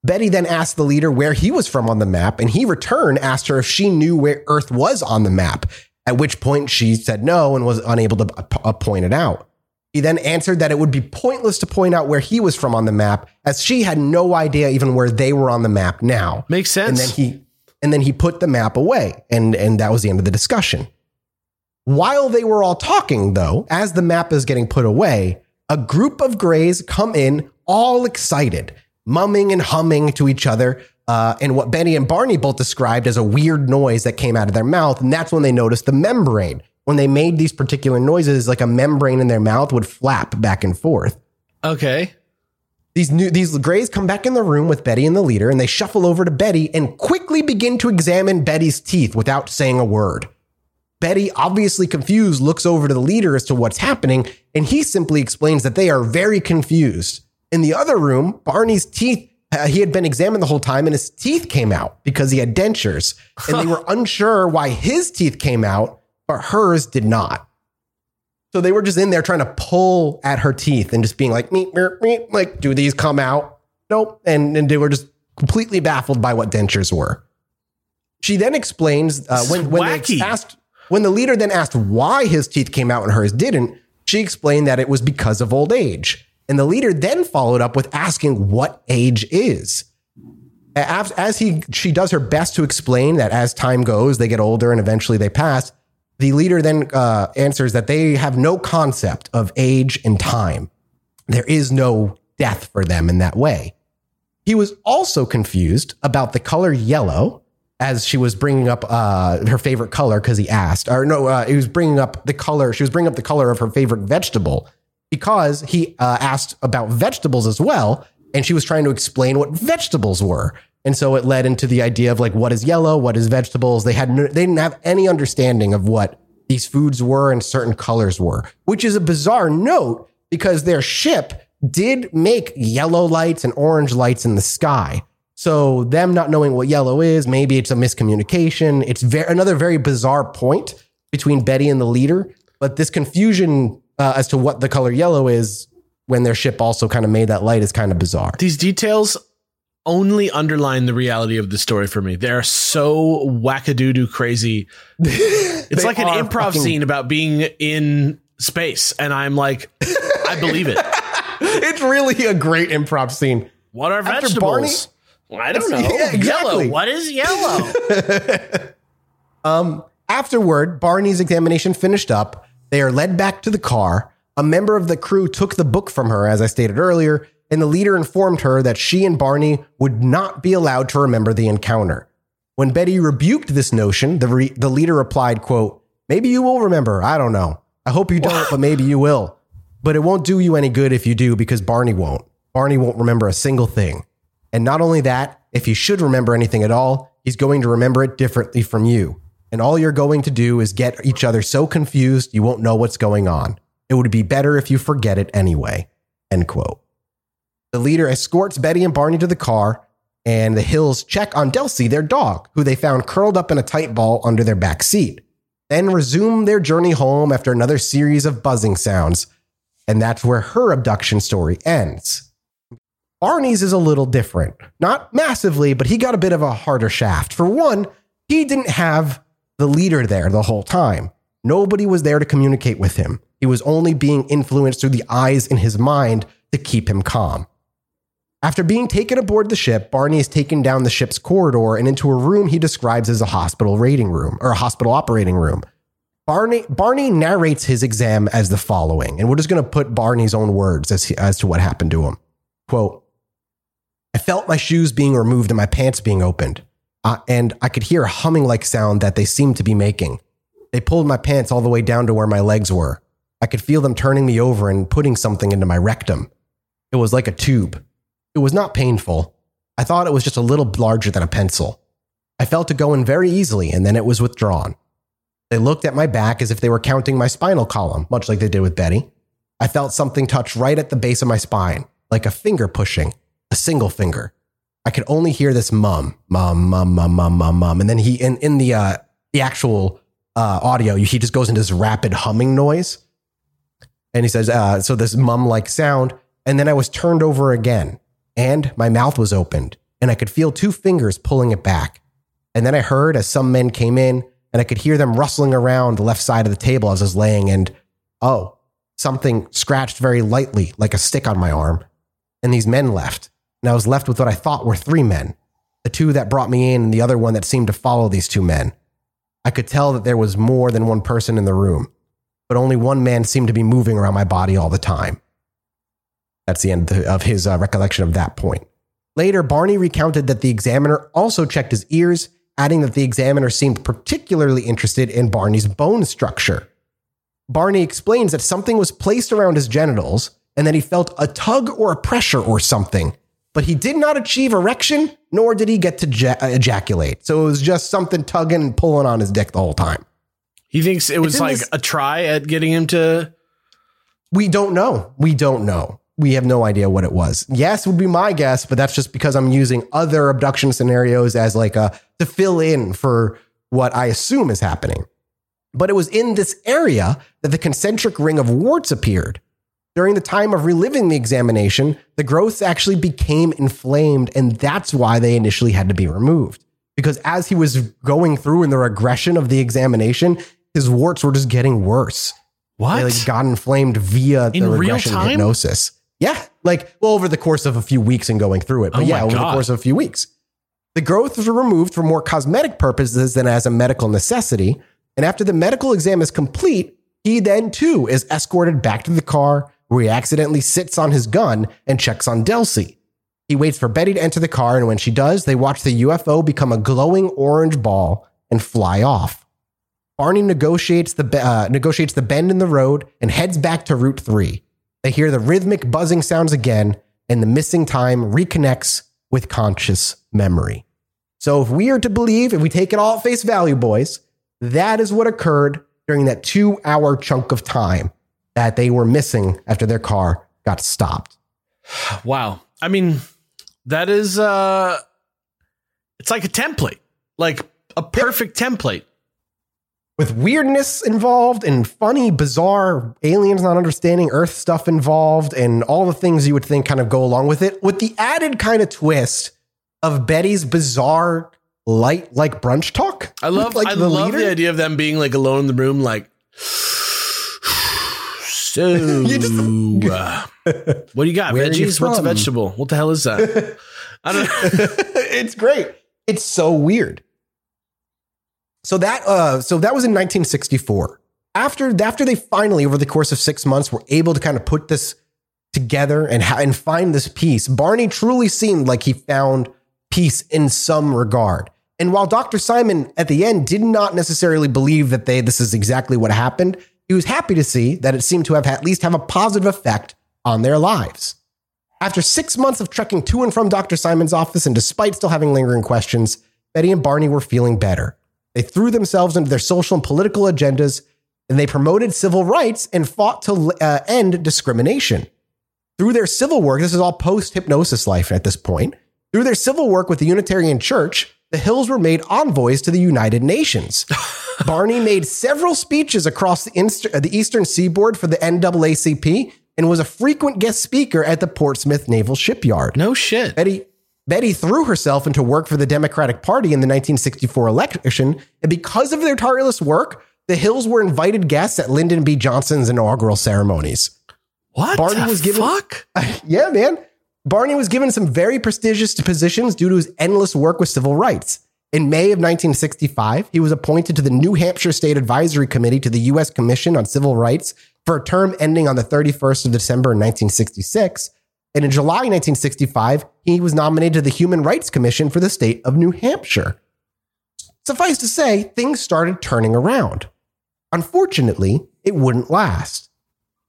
A: Betty then asked the leader where he was from on the map, and he returned asked her if she knew where Earth was on the map, at which point she said no and was unable to uh, point it out. He then answered that it would be pointless to point out where he was from on the map, as she had no idea even where they were on the map now.
B: Makes sense.
A: And then he and then he put the map away, and and that was the end of the discussion. While they were all talking, though, as the map is getting put away, a group of Greys come in, all excited, mumming and humming to each other, uh, and what Benny and Barney both described as a weird noise that came out of their mouth, and that's when they noticed the membrane. When they made these particular noises, like a membrane in their mouth would flap back and forth.
B: okay.
A: These new these Greys come back in the room with Betty and the leader, and they shuffle over to Betty and quickly begin to examine Betty's teeth without saying a word. Betty, obviously confused, looks over to the leader as to what's happening, and he simply explains that they are very confused. In the other room, Barney's teeth, uh, he had been examined the whole time, and his teeth came out because he had dentures, and they [LAUGHS] were unsure why his teeth came out, but hers did not. So they were just in there trying to pull at her teeth and just being like, meep, meep, meep, like, do these come out? Nope. And, and they were just completely baffled by what dentures were. She then explains uh, when, when they asked, when the leader then asked why his teeth came out and hers didn't, she explained that it was because of old age. And the leader then followed up with asking what age is. As, he she does her best to explain that as time goes, they get older and eventually they pass. The leader then uh, answers that they have no concept of age and time. There is no death for them in that way. He was also confused about the color yellow as she was bringing up uh, her favorite color because he asked, or no, uh, he was bringing up the color. She was bringing up the color of her favorite vegetable because he uh, asked about vegetables as well. And she was trying to explain what vegetables were. And so it led into the idea of like, what is yellow? What is vegetables? They had, they didn't have any understanding of what these foods were and certain colors were, which is a bizarre note because their ship did make yellow lights and orange lights in the sky. So them not knowing what yellow is, maybe it's a miscommunication. It's very, another very bizarre point between Betty and the leader. But this confusion uh, as to what the color yellow is when their ship also kind of made that light is kind of bizarre.
B: These details only underline the reality of the story for me. They're so wackadoodoo crazy. [LAUGHS] It's like an improv
A: fucking-
B: scene about being in space, and I'm like, I believe it. [LAUGHS]
A: It's really a great improv scene.
B: What are
A: After
B: vegetables? I don't know.
A: Yeah, exactly.
B: Yellow. What is yellow? [LAUGHS]
A: um, Afterward, Barney's examination finished up. They are led back to the car. A member of the crew took the book from her, as I stated earlier, and the leader informed her that she and Barney would not be allowed to remember the encounter. When Betty rebuked this notion, the, re- the leader replied, quote, Maybe you will remember. I don't know. I hope you don't, but maybe you will. But it won't do you any good if you do because Barney won't. Barney won't remember a single thing. And not only that, if he should remember anything at all, he's going to remember it differently from you. and all you're going to do is get each other so confused you won't know what's going on. It would be better if you forget it anyway. End quote. The leader escorts Betty and Barney to the car, and the Hills check on Delsey, their dog, who they found curled up in a tight ball under their back seat. Then resume their journey home after another series of buzzing sounds. And that's where her abduction story ends. Barney's is a little different. Not massively, but he got a bit of a harder shaft. For one, he didn't have the leader there the whole time. Nobody was there to communicate with him. He was only being influenced through the eyes in his mind to keep him calm. After being taken aboard the ship, Barney is taken down the ship's corridor and into a room he describes as a hospital rating room or a hospital operating room. Barney, Barney narrates his exam as the following, and we're just going to put Barney's own words as, as to what happened to him. Quote, I felt my shoes being removed and my pants being opened, uh, and I could hear a humming like sound that they seemed to be making. They pulled my pants all the way down to where my legs were. I could feel them turning me over and putting something into my rectum. It was like a tube. It was not painful. I thought it was just a little larger than a pencil. I felt it go in very easily, and then it was withdrawn. They looked at my back as if they were counting my spinal column, much like they did with Betty. I felt something touch right at the base of my spine, like a finger pushing, a single finger. I could only hear this mum, mum, mum, mum, mum, mum, mum, and then he in in the uh, the actual uh, audio, he just goes into this rapid humming noise, and he says, uh, "So this mum like sound," and then I was turned over again, and my mouth was opened and I could feel two fingers pulling it back. And then I heard as some men came in and I could hear them rustling around the left side of the table as I was laying and oh, something scratched very lightly like a stick on my arm. And these men left. And I was left with what I thought were three men. The two that brought me in and the other one that seemed to follow these two men. I could tell that there was more than one person in the room, but only one man seemed to be moving around my body all the time. That's the end of his uh, recollection of that point. Later, Barney recounted that the examiner also checked his ears, adding that the examiner seemed particularly interested in Barney's bone structure. Barney explains that something was placed around his genitals and that he felt a tug or a pressure or something, but he did not achieve erection, nor did he get to ja- ejaculate. So it was just something tugging and pulling on his dick the whole time.
B: He thinks it was like this- a try at getting him to.
A: We don't know. We don't know we have no idea what it was. Yes, would be my guess, but that's just because I'm using other abduction scenarios as like a to fill in for what I assume is happening. But it was in this area that the concentric ring of warts appeared. During the time of reliving the examination, the growths actually became inflamed, and that's why they initially had to be removed. Because as he was going through in the regression of the examination, his warts were just getting worse.
B: What?
A: They like got inflamed via the in regression hypnosis. Yeah, like well over the course of a few weeks and going through it, but oh yeah, over God. the course of a few weeks. The growths were removed for more cosmetic purposes than as a medical necessity. And after the medical exam is complete, he then too is escorted back to the car where he accidentally sits on his gun and checks on Delsey. He waits for Betty to enter the car, and when she does, they watch the UFO become a glowing orange ball and fly off. Barney negotiates the uh, negotiates the bend in the road and heads back to Route Three. They hear the rhythmic buzzing sounds again, and the missing time reconnects with conscious memory. So, if we are to believe, if we take it all at face value, boys, that is what occurred during that two hour chunk of time that they were missing after their car got stopped.
B: Wow. I mean, that is, uh, it's like a template, like a perfect template
A: with weirdness involved and funny, bizarre aliens not understanding Earth stuff involved and all the things you would think kind of go along with it, with the added kind of twist of Betty's bizarre light like brunch talk.
B: I love
A: like
B: I the love leader. the idea of them being like alone in the room, like so [LAUGHS] just, uh, what do you got? Veggies? What's a vegetable? What the hell is that? [LAUGHS] I don't know. [LAUGHS]
A: it's great. It's so weird. So that uh, so that was in 1964. After after they finally, over the course of six months, were able to kind of put this together and ha- and find this peace, Barney truly seemed like he found peace in some regard. And while Dr. Simon at the end did not necessarily believe that they this is exactly what happened, he was happy to see that it seemed to have at least have a positive effect on their lives. After six months of trekking to and from Dr. Simon's office, and despite still having lingering questions, Betty and Barney were feeling better. They threw themselves into their social and political agendas, and they promoted civil rights and fought to uh, end discrimination. Through their civil work, this is all post hypnosis life at this point. Through their civil work with the Unitarian Church, the Hills were made envoys to the United Nations. [LAUGHS] Barney made several speeches across the, inst- the eastern seaboard for the NAACP and was a frequent guest speaker at the Portsmouth Naval Shipyard.
B: No shit.
A: Betty Betty threw herself into work for the Democratic Party in the 1964 election, and because of their tireless work, the Hills were invited guests at Lyndon B. Johnson's inaugural ceremonies.
B: What?
A: Barney
B: the
A: was given-
B: fuck? [LAUGHS]
A: yeah, man. Barney was given some very prestigious positions due to his endless work with civil rights. In May of 1965, he was appointed to the New Hampshire State Advisory Committee to the U.S. Commission on Civil Rights for a term ending on the 31st of December 1966. And in July 1965, he was nominated to the Human Rights Commission for the state of New Hampshire. Suffice to say, things started turning around. Unfortunately, it wouldn't last.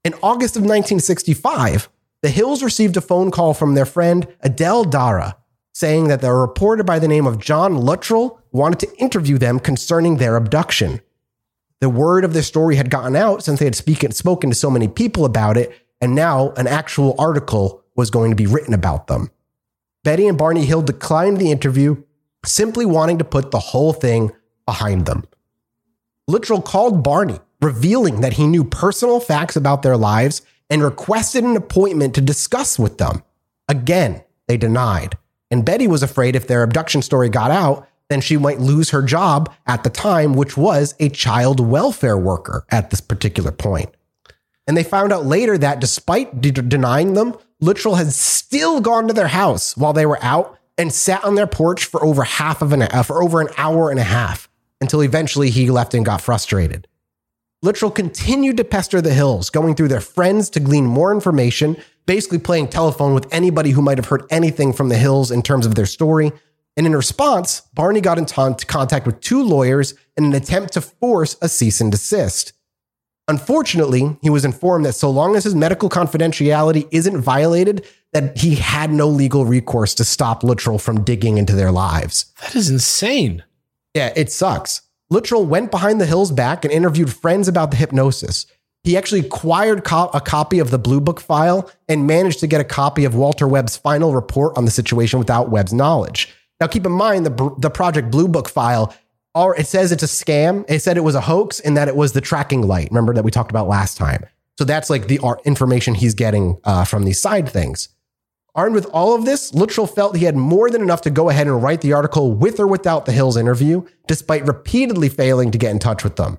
A: In August of 1965, the Hills received a phone call from their friend Adele Dara saying that a reporter by the name of John Luttrell wanted to interview them concerning their abduction. The word of their story had gotten out since they had speak- spoken to so many people about it, and now an actual article was going to be written about them. Betty and Barney Hill declined the interview, simply wanting to put the whole thing behind them. Luttrell called Barney, revealing that he knew personal facts about their lives and requested an appointment to discuss with them. Again, they denied. And Betty was afraid if their abduction story got out, then she might lose her job at the time, which was a child welfare worker at this particular point. And they found out later that despite de- denying them, Luttrell had still gone to their house while they were out and sat on their porch for over half of an uh, for over an hour and a half until eventually he left and got frustrated. Luttrell continued to pester the Hills, going through their friends to glean more information, basically playing telephone with anybody who might have heard anything from the Hills in terms of their story. And in response, Barney got in ton- contact with two lawyers in an attempt to force a cease and desist. Unfortunately, he was informed that so long as his medical confidentiality isn't violated, that he had no legal recourse to stop Luttrell from digging into their lives.
B: That is insane.
A: Yeah, it sucks. Luttrell went behind the Hill's back and interviewed friends about the hypnosis. He actually acquired co- a copy of the Blue Book file and managed to get a copy of Walter Webb's final report on the situation without Webb's knowledge. Now, keep in mind the, the Project Blue Book file, it says it's a scam. It said it was a hoax and that it was the tracking light. Remember that we talked about last time. So that's like the information he's getting uh, from these side things. Armed with all of this, Luttrell felt he had more than enough to go ahead and write the article with or without the Hills interview, despite repeatedly failing to get in touch with them.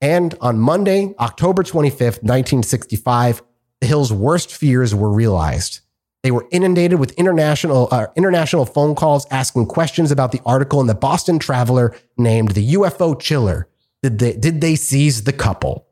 A: And on Monday, October 25th, 1965, the Hills' worst fears were realized. They were inundated with international, uh, international phone calls asking questions about the article in the Boston Traveler named the UFO Chiller. Did they, did they seize the couple?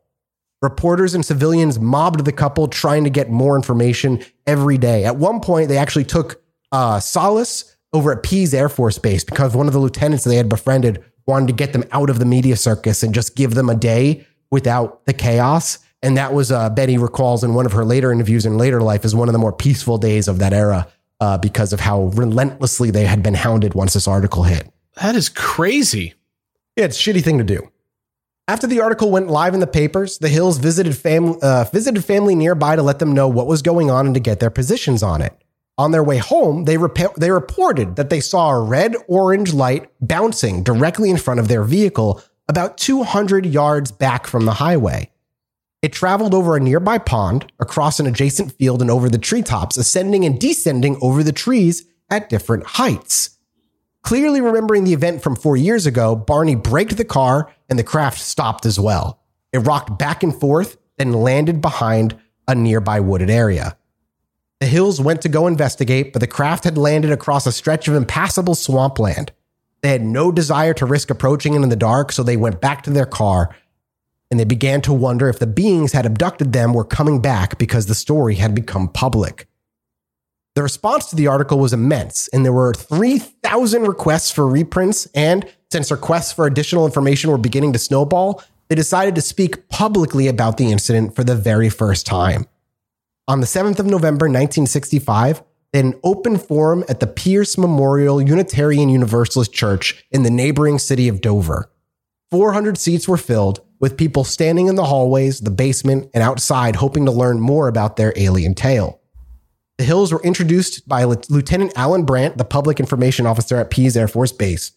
A: Reporters and civilians mobbed the couple trying to get more information every day. At one point, they actually took uh, solace over at Pease Air Force Base because one of the lieutenants they had befriended wanted to get them out of the media circus and just give them a day without the chaos. And that was, uh, Betty recalls in one of her later interviews in later life, as one of the more peaceful days of that era uh, because of how relentlessly they had been hounded once this article hit.
B: That is crazy.
A: Yeah, it's a shitty thing to do. After the article went live in the papers, the Hills visited family uh, visited family nearby to let them know what was going on and to get their positions on it. On their way home, they rep- they reported that they saw a red orange light bouncing directly in front of their vehicle about 200 yards back from the highway. It traveled over a nearby pond, across an adjacent field, and over the treetops, ascending and descending over the trees at different heights. Clearly remembering the event from four years ago, Barney braked the car and the craft stopped as well. It rocked back and forth, then landed behind a nearby wooded area. The Hills went to go investigate, but the craft had landed across a stretch of impassable swampland. They had no desire to risk approaching it in the dark, so they went back to their car and they began to wonder if the beings had abducted them were coming back because the story had become public. The response to the article was immense, and there were 3,000 requests for reprints. And since requests for additional information were beginning to snowball, they decided to speak publicly about the incident for the very first time. On the 7th of November, 1965, they had an open forum at the Pierce Memorial Unitarian Universalist Church in the neighboring city of Dover. 400 seats were filled with people standing in the hallways, the basement, and outside hoping to learn more about their alien tale. The Hills were introduced by Lieutenant Alan Brandt, the public information officer at Pease Air Force Base.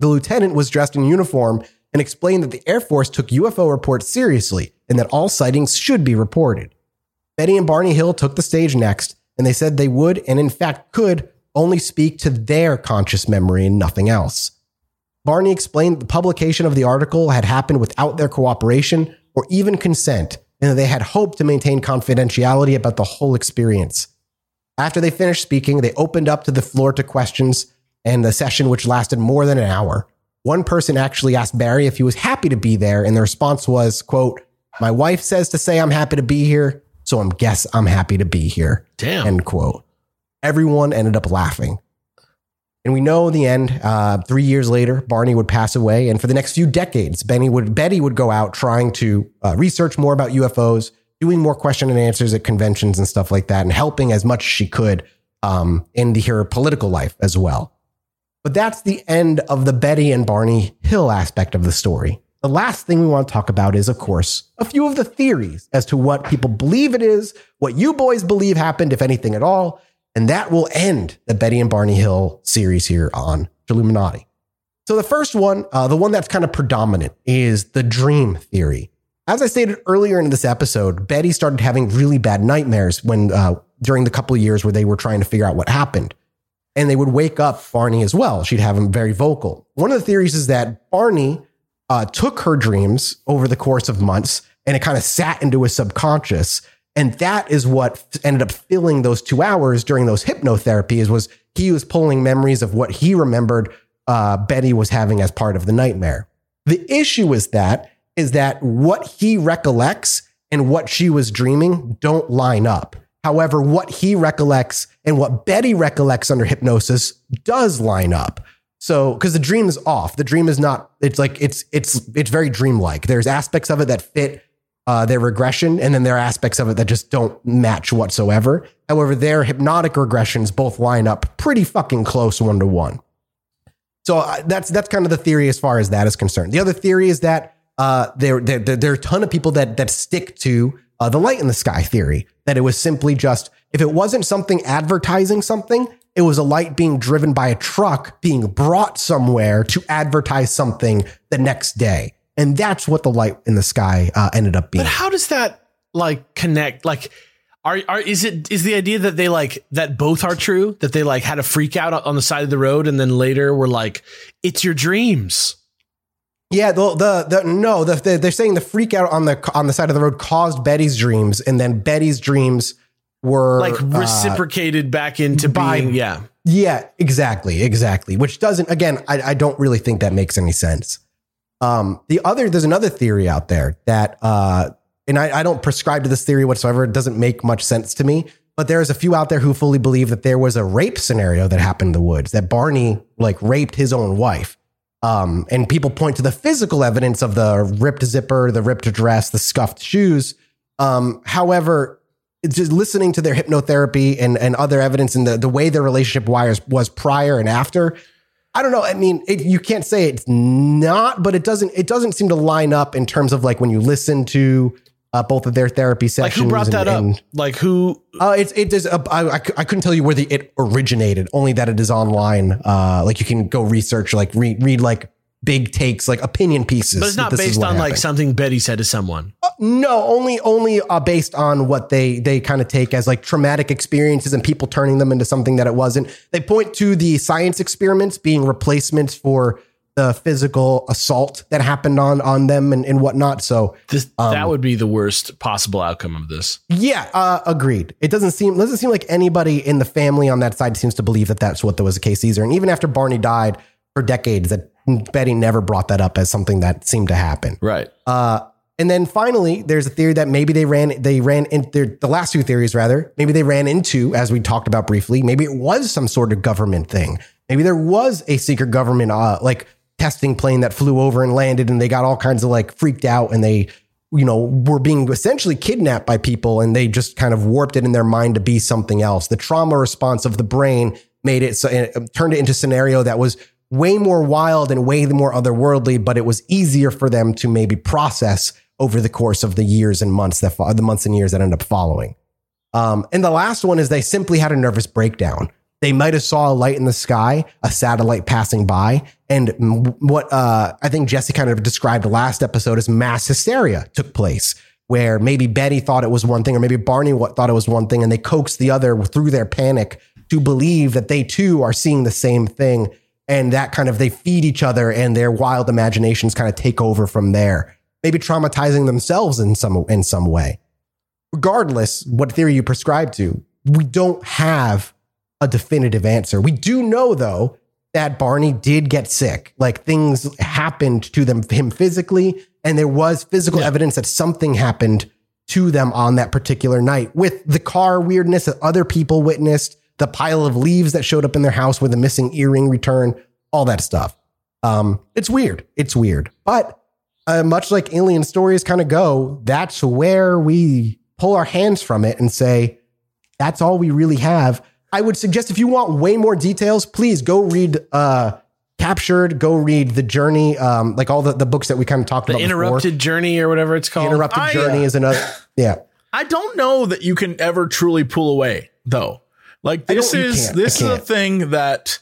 A: The lieutenant was dressed in uniform and explained that the Air Force took UFO reports seriously and that all sightings should be reported. Betty and Barney Hill took the stage next, and they said they would, and in fact could, only speak to their conscious memory and nothing else. Barney explained that the publication of the article had happened without their cooperation or even consent, and that they had hoped to maintain confidentiality about the whole experience. After they finished speaking, they opened up to the floor to questions and the session, which lasted more than an hour. One person actually asked Barry if he was happy to be there, and the response was, quote, My wife says to say I'm happy to be here, so I'm guess I'm happy to be here.
B: Damn.
A: End quote. Everyone ended up laughing. And we know in the end, uh, three years later, Barney would pass away. And for the next few decades, Benny would, Betty would go out trying to uh, research more about UFOs, doing more question and answers at conventions and stuff like that, and helping as much as she could um, in her political life as well. But that's the end of the Betty and Barney Hill aspect of the story. The last thing we want to talk about is, of course, a few of the theories as to what people believe it is, what you boys believe happened, if anything at all. And that will end the Betty and Barney Hill series here on Chilluminati. So the first one, uh, the one that's kind of predominant, is the dream theory. As I stated earlier in this episode, Betty started having really bad nightmares when uh, during the couple of years where they were trying to figure out what happened and they would wake up Barney as well. She'd have him very vocal. One of the theories is that Barney uh, took her dreams over the course of months and it kind of sat into his subconscious. And that is what ended up filling those two hours during those hypnotherapies was he was pulling memories of what he remembered uh, Betty was having as part of the nightmare. The issue is that is that what he recollects and what she was dreaming don't line up. However, what he recollects and what Betty recollects under hypnosis does line up. So, because the dream is off, the dream is not. It's like it's it's it's very dreamlike. There's aspects of it that fit uh, their regression, and then there are aspects of it that just don't match whatsoever. However, their hypnotic regressions both line up pretty fucking close one to one. So uh, that's that's kind of the theory as far as that is concerned. The other theory is that uh, there, there there are a ton of people that that stick to uh, the light in the sky theory, that it was simply just, if it wasn't something advertising something, it was a light being driven by a truck being brought somewhere to advertise something the next day. And that's what the light in the sky uh, ended up being.
B: But how does that like connect? Like, are, are is it is the idea that they like that both are true that they like had a freak out on the side of the road and then later were like it's your dreams
A: yeah, the, the, the no, the, the, they're saying the freak out on the on the side of the road caused Betty's dreams, and then Betty's dreams were
B: like uh, reciprocated uh, back into by, being. Yeah,
A: yeah, exactly, exactly. Which doesn't. Again, I, I don't really think that makes any sense. Um, the other, there's another theory out there that, uh, and I, I don't prescribe to this theory whatsoever. It doesn't make much sense to me. But there's a few out there who fully believe that there was a rape scenario that happened in the woods, that Barney like raped his own wife um, and people point to the physical evidence of the ripped zipper, the ripped dress, the scuffed shoes. Um, however, just listening to their hypnotherapy and, and other evidence and the, the way their relationship wires was prior and after, I don't know. I mean, it, you can't say it's not, but it doesn't. It doesn't seem to line up in terms of like when you listen to uh, both of their therapy sessions.
B: Like who brought that and, up? like who?
A: Uh, it's it is. Uh, I, I couldn't tell you where the it originated. Only that it is online. Uh, like you can go research, like read read like big takes, like opinion pieces.
B: But it's not based on happened. like something Betty said to someone.
A: Uh, no, only only uh, based on what they they kind of take as like traumatic experiences and people turning them into something that it wasn't. They point to the science experiments being replacements for the physical assault that happened on on them and, and whatnot. So
B: this, um, that would be the worst possible outcome of this.
A: Yeah, uh, agreed. It doesn't seem doesn't seem like anybody in the family on that side seems to believe that that's what there was the case either. And even after Barney died for decades, that Betty never brought that up as something that seemed to happen.
B: Right.
A: Uh, and then finally, there's a theory that maybe they ran they ran in the last two theories rather. Maybe they ran into, as we talked about briefly, maybe it was some sort of government thing. Maybe there was a secret government, uh, like testing plane that flew over and landed and they got all kinds of like freaked out and they you know were being essentially kidnapped by people and they just kind of warped it in their mind to be something else the trauma response of the brain made it so it turned it into a scenario that was way more wild and way more otherworldly, but it was easier for them to maybe process over the course of the years and months that the months and years that end up following. Um, and the last one is they simply had a nervous breakdown. They might have saw a light in the sky, a satellite passing by, and what uh, I think Jesse kind of described last episode as mass hysteria took place, where maybe Betty thought it was one thing, or maybe Barney thought it was one thing, and they coaxed the other through their panic to believe that they too are seeing the same thing, and that kind of they feed each other, and their wild imaginations kind of take over from there, maybe traumatizing themselves in some in some way regardless what theory you prescribe to, we don't have a definitive answer. We do know though that Barney did get sick. Like things happened to them him physically and there was physical evidence that something happened to them on that particular night with the car weirdness that other people witnessed, the pile of leaves that showed up in their house with the missing earring return, all that stuff. Um, it's weird. It's weird. But uh, much like alien stories kind of go, that's where we pull our hands from it and say, that's all we really have. I would suggest if you want way more details, please go read uh, Captured, go read The Journey, um, like all the, the books that we kind of talked
B: The
A: about.
B: interrupted journey or whatever it's
A: before.
B: called.
A: Interrupted
C: I,
A: Journey
C: uh,
A: is another. Yeah.
C: I don't know that you can ever truly pull away though. Like this is this is a thing that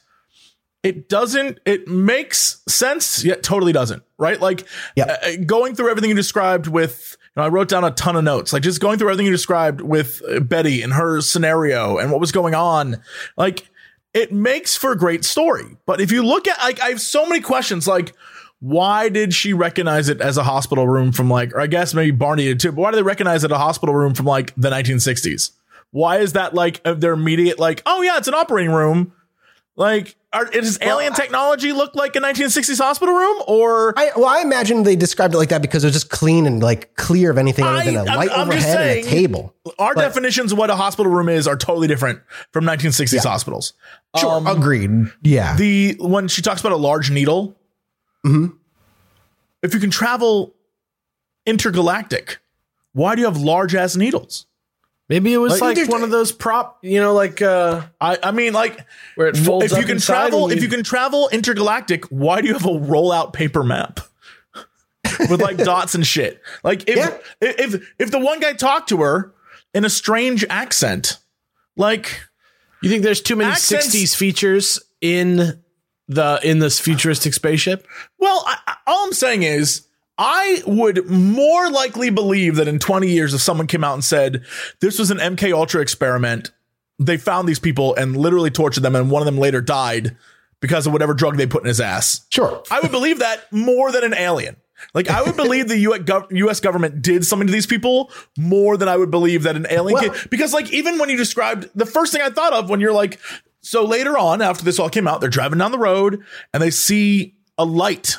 C: it doesn't it makes sense yet totally doesn't right? Like
A: Yep.
C: uh, going through everything you described with you know, I wrote down a ton of notes. Like just going through everything you described with uh, Betty and her scenario and what was going on like it makes for a great story. But if you look at like I have so many questions like why did she recognize it as a hospital room from like or I guess maybe Barney did too but why did they recognize it a hospital room from like the 1960s why is that like uh, their immediate like oh yeah it's an operating room like, are, does alien technology look like a 1960s hospital room, or
A: I, well, I imagine they described it like that because it was just clean and like clear of anything other than a
C: I'm-
A: light
C: I'm
A: overhead
C: saying-
A: and a table.
C: our definitions of what a hospital room is are totally different from 1960s hospitals?
A: Sure,
C: Um,
A: agreed. Yeah.
C: the when she talks about a large needle,
A: Mhm.
C: if you can travel intergalactic, why do you have large ass needles?
B: Maybe it was
C: Like,
B: like, one of those prop, you know, like uh
C: I, I mean, like,
B: where it folds
C: if you can travel,
B: and
C: if you can travel intergalactic, why do you have a rollout paper map [LAUGHS] with like dots and shit? Like, if
A: Yeah.
C: if if the one guy talked to her in a strange accent, like,
B: You think there's too many
C: Accents-
B: 60s features in the in this futuristic spaceship?
C: well, I, I- all I'm saying is. I would more likely believe that in 20 years, if someone came out and said this was an MK Ultra experiment, they found these people and literally tortured them, and one of them later died because of whatever drug they put in his ass.
A: sure.
C: I would believe that more than an alien. Like I would believe the U.S. government did something to these people more than I would believe that an alien.
A: Well-
C: because like even when you described the first thing I thought of when you're like, so later on after this all came out, they're driving down the road and they see a light,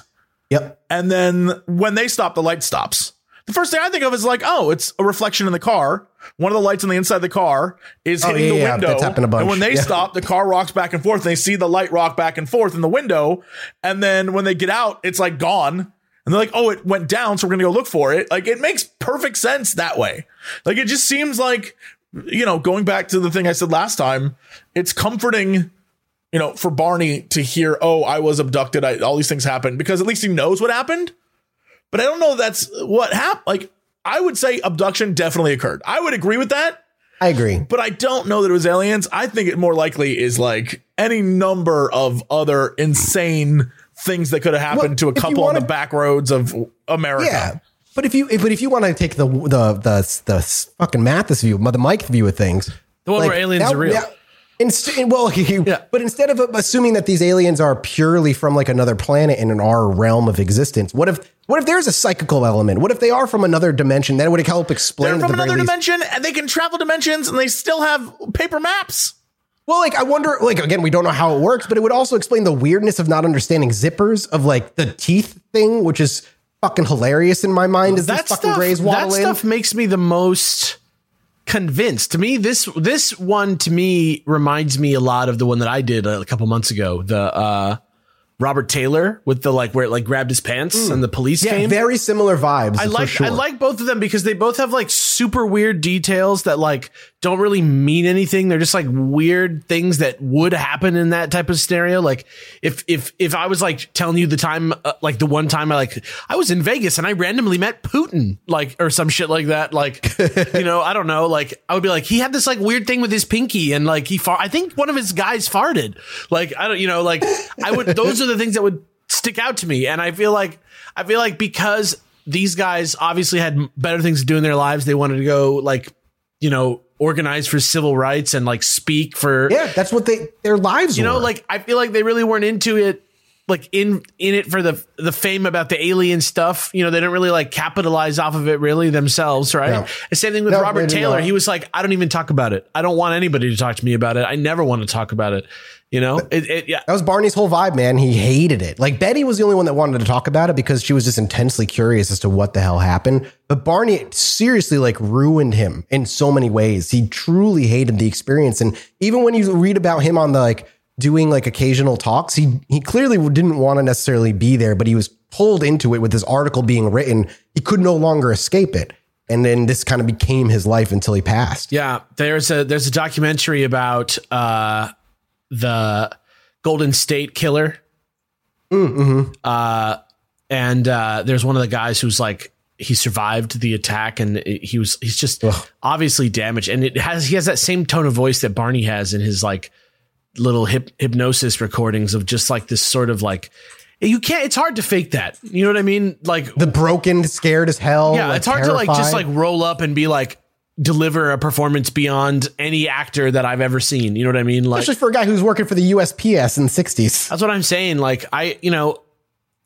A: Yep.
C: and then when they stop, the light stops. The first thing I think of is like, oh, it's a reflection in the car. One of the lights on the inside of the car is
A: Oh,
C: hitting
A: yeah,
C: the
A: yeah,
C: window.
A: that's happened a bunch.
C: And when they
A: Yeah.
C: stop, the car rocks back and forth. And they see the light rock back and forth in the window. And then when they get out, it's like gone. And they're like, oh, it went down. So we're going to go look for it. Like it makes perfect sense that way. Like it just seems like, you know, going back to the thing I said last time, it's comforting you know, for Barney to hear, oh, I was abducted, I, all these things happened, because at least he knows what happened. But I don't know that's what happened. Like, I would say abduction definitely occurred. I would agree with that,
A: I agree.
C: but I don't know that it was aliens. I think it more likely is like any number of other insane things that could have happened
A: Well,
C: to a couple on
A: wanna-
C: the back roads of America.
A: Yeah. But if you but if you want to take the the the the fucking Mathis view, the Mike view of things,
B: The one where aliens are real.
A: Inst- well, [LAUGHS]
B: Yeah.
A: but instead of assuming that these aliens are purely from like another planet and in our realm of existence, what if what if there's a psychical element? What if they are from another dimension? That would help explain.
C: They're from
A: the
C: another
A: least-
C: dimension and they can travel dimensions and they still have paper maps.
A: Well, like I wonder, like again, we don't know how it works, but it would also explain the weirdness of not understanding zippers of like the teeth thing, which is fucking hilarious in my mind. Is
B: that
A: fucking
B: stuff,
A: grays
B: that
A: waddle in?
B: stuff makes me the most convinced. To me, this this one to me reminds me a lot of the one that I did a couple months ago. The uh Robert Taylor with the like where it like grabbed his pants and the police
A: Yeah,
B: came.
A: very similar vibes.
B: I like
A: sure.
B: I like both of them because they both have like super weird details that like don't really mean anything. They're just like weird things that would happen in that type of scenario. Like if if if I was like telling you the time uh, like the one time I like I was in Vegas and I randomly met Putin like or some shit like that like [LAUGHS] you know I don't know like I would be like he had this like weird thing with his pinky and like he far I think one of his guys farted like I don't you know like I would those are the things that would stick out to me. And I feel like I feel like because these guys obviously had better things to do in their lives they wanted to go like you know organize for civil rights and like speak for
A: Yeah, that's what they their lives.
B: you know like I feel like they really weren't into it like in in it for the the fame about the alien stuff. You know they didn't really like capitalize off of it really themselves right?
A: No.
B: the same thing with
A: No,
B: Robert Taylor.
A: not.
B: he was like I don't even talk about it. I don't want anybody to talk to me about it. I never want to talk about it you know it, it yeah
A: That was Barney's whole vibe, man. He hated it. Like Betty was the only one that wanted to talk about it because she was just intensely curious as to what the hell happened. But Barney seriously like ruined him in so many ways. He truly hated the experience. And even when you read about him on the like doing like occasional talks, he he clearly didn't want to necessarily be there, but he was pulled into it with this article being written. He could no longer escape it. And then this kind of became his life until he passed.
B: Yeah, there's a there's a documentary about uh the Golden State Killer. Uh, and uh, there's one of the guys who's like he survived the attack, and he was he's just obviously damaged, and it has he has that same tone of voice that Barney has in his like little hip, hypnosis recordings of just like this sort of like you can't. It's hard to fake that. You know what I mean? Like
A: The broken, scared as hell.
B: yeah,
A: like,
B: it's hard to like just like roll up and be like deliver a performance beyond any actor that I've ever seen. You know what I mean? Like
A: especially for a guy who's working for the USPS in the 60s.
B: that's what I'm saying. Like I, you know,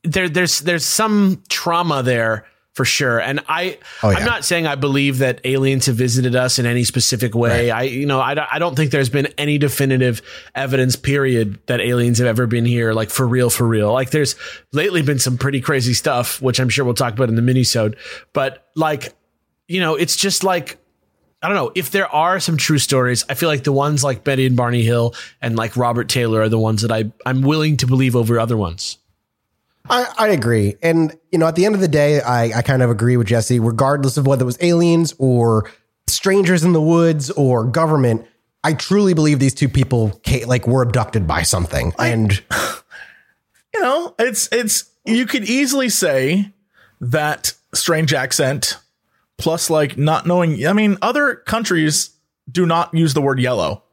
B: there there's there's some trauma there for sure. And I
A: Oh, yeah.
B: I'm not saying I believe that aliens have visited us in any specific way. I you know, I, don't- I don't think there's been any definitive evidence period that aliens have ever been here like for real for real. Like there's lately been some pretty crazy stuff which I'm sure we'll talk about in the minisode. But like you know, it's just like I don't know if there are some true stories. I feel like the ones like Betty and Barney Hill and like Robert Taylor are the ones that I I'm willing to believe over other ones.
A: I, I agree. And, you know, at the end of the day, I, I kind of agree with Jesse, regardless of whether it was aliens or strangers in the woods or government. I truly believe these two people ca- like were abducted by something. and [LAUGHS]
C: you know, it's it's you could easily say that strange accent plus like not knowing I mean, other countries do not use the word yellow.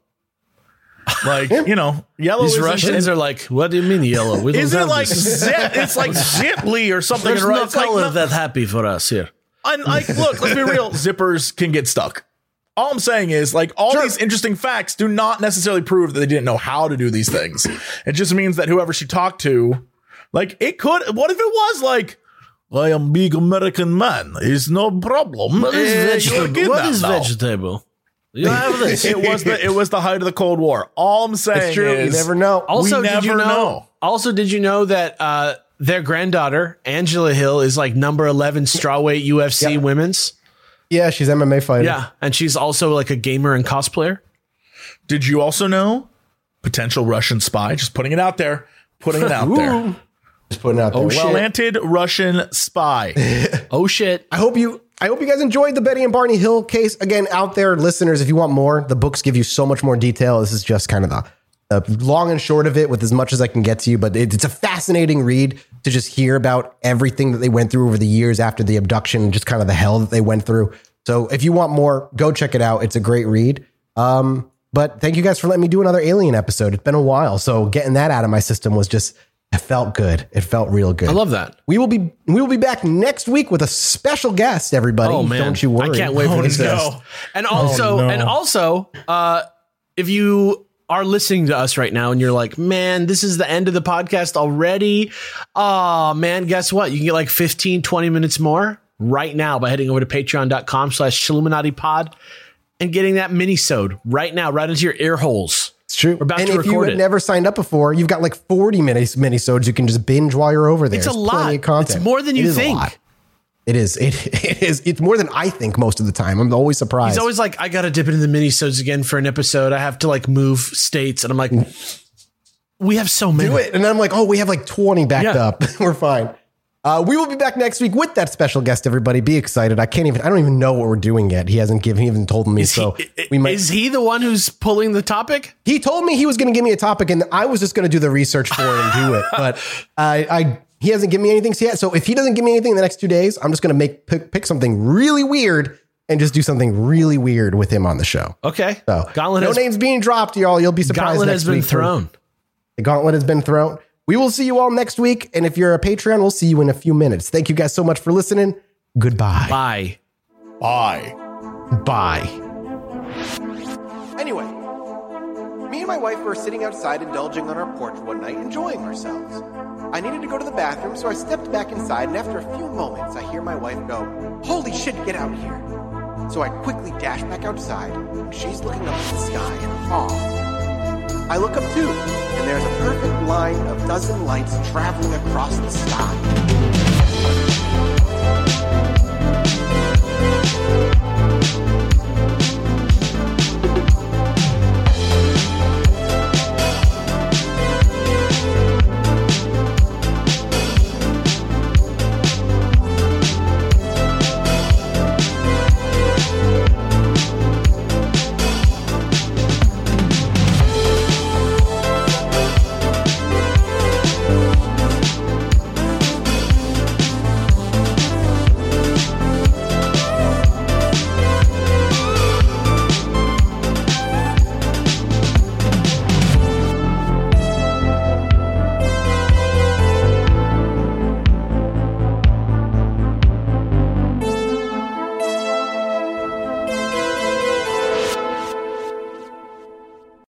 C: Like, [LAUGHS] you know, yellow
B: These Russians are like, what do you mean yellow? We don't
C: Is it like zip, it's like [LAUGHS] Ziply or something?
B: There's
C: right?
B: no
C: It's
B: color
C: no-
B: that happy for us here.
C: And like, look, let's be real. [LAUGHS] Zippers can get stuck. All I'm saying is, like, all
A: Sure.
C: these interesting facts do not necessarily prove that they didn't know how to do these things. It just means that whoever she talked to, like, it could. What if it was like, I am big American man. It's no problem.
B: What is
C: Eh, you're
B: vegetable?
C: good
B: What
C: now
B: is
C: now."
B: vegetable? You have this.
C: It was the it was the height of the Cold War. All I'm saying
A: it's true.
C: is,
A: You never know.
B: also,
C: we
B: did you know,
C: know.
B: Also, did you know that uh, their granddaughter Angela Hill is like number eleven strawweight UFC
A: Yep.
B: women's?
A: yeah, she's MMA fighter.
B: Yeah, and she's also like a gamer and cosplayer.
C: Did you also know potential Russian spy? Just putting it out there. Putting it out there.
A: Just putting it out there.
B: Oh,
A: Well,
B: shit.
C: Planted Russian spy. [LAUGHS]
B: Oh shit!
A: I hope you I hope you guys enjoyed the Betty and Barney Hill case. Again, out there, listeners, if you want more, the books give you so much more detail. This is just kind of the, the long and short of it with as much as I can get to you. But it, it's a fascinating read to just hear about everything that they went through over the years after the abduction, just kind of the hell that they went through. So if you want more, go check it out. It's a great read. Um, but thank you guys for letting me do another alien episode. It's been a while. So getting that out of my system was just, it felt good. It felt real good.
B: I love that.
A: We will be we will be back next week with a special guest. Everybody,
B: Oh man,
A: don't you worry.
B: I can't wait for
C: Oh,
B: this.
C: no.
B: And also,
C: no.
B: and also, uh, if you are listening to us right now and you're like, man, this is the end of the podcast already. Oh man, guess what? You can get like 15, 20 minutes more right now by heading over to patreon.com slash Chilluminati pod and getting that mini-sode right now, right into your ear holes.
A: It's true.
B: We're about
A: and
B: to
A: if you had
B: it.
A: never signed up before, you've got like forty mini minisodes you can just binge while you're over there.
B: It's a
A: There's
B: lot.
A: of content.
B: It's more than you
A: a
B: think.
A: It is. It, [LAUGHS] it is. It's more than I think most of the time. I'm always surprised.
B: He's always like, I got to dip into the mini-sodes again for an episode. I have to like move states. And I'm like, We have so many.
A: do it. And I'm like, oh, we have like 20 backed
B: Yeah.
A: up. [LAUGHS] We're fine. Uh, we will be back next week with that special guest. Everybody, be excited. I can't even. I don't even know what we're doing yet. He hasn't given. He even told me.
B: Is,
A: so
B: he,
A: we might.
B: is he the one who's pulling the topic?
A: he told me he was going to give me a topic, and I was just going to do the research for it and do it. But [LAUGHS] I, I he hasn't given me anything yet. So if he doesn't give me anything in the next two days, I'm just going to make pick, pick something really weird and just do something really weird with him on the show.
B: Okay.
A: So
B: Gauntlet
A: no
B: has,
A: names being dropped, y'all. You'll be surprised.
B: Gauntlet has been thrown.
A: The gauntlet has been thrown. We will see you all next week. And if you're a Patreon, we'll see you in a few minutes. Thank you guys so much for listening. Goodbye.
B: Bye.
C: Bye.
A: Bye. Anyway, me and my wife were sitting outside indulging on our porch one night, enjoying ourselves. I needed to go to the bathroom, so I stepped back inside, and after a few moments, I hear my wife go, Holy shit, get out here. So I quickly dash back outside, and she's looking up at the sky in awe. I look up too, and there's a perfect line of dozen lights traveling across the sky.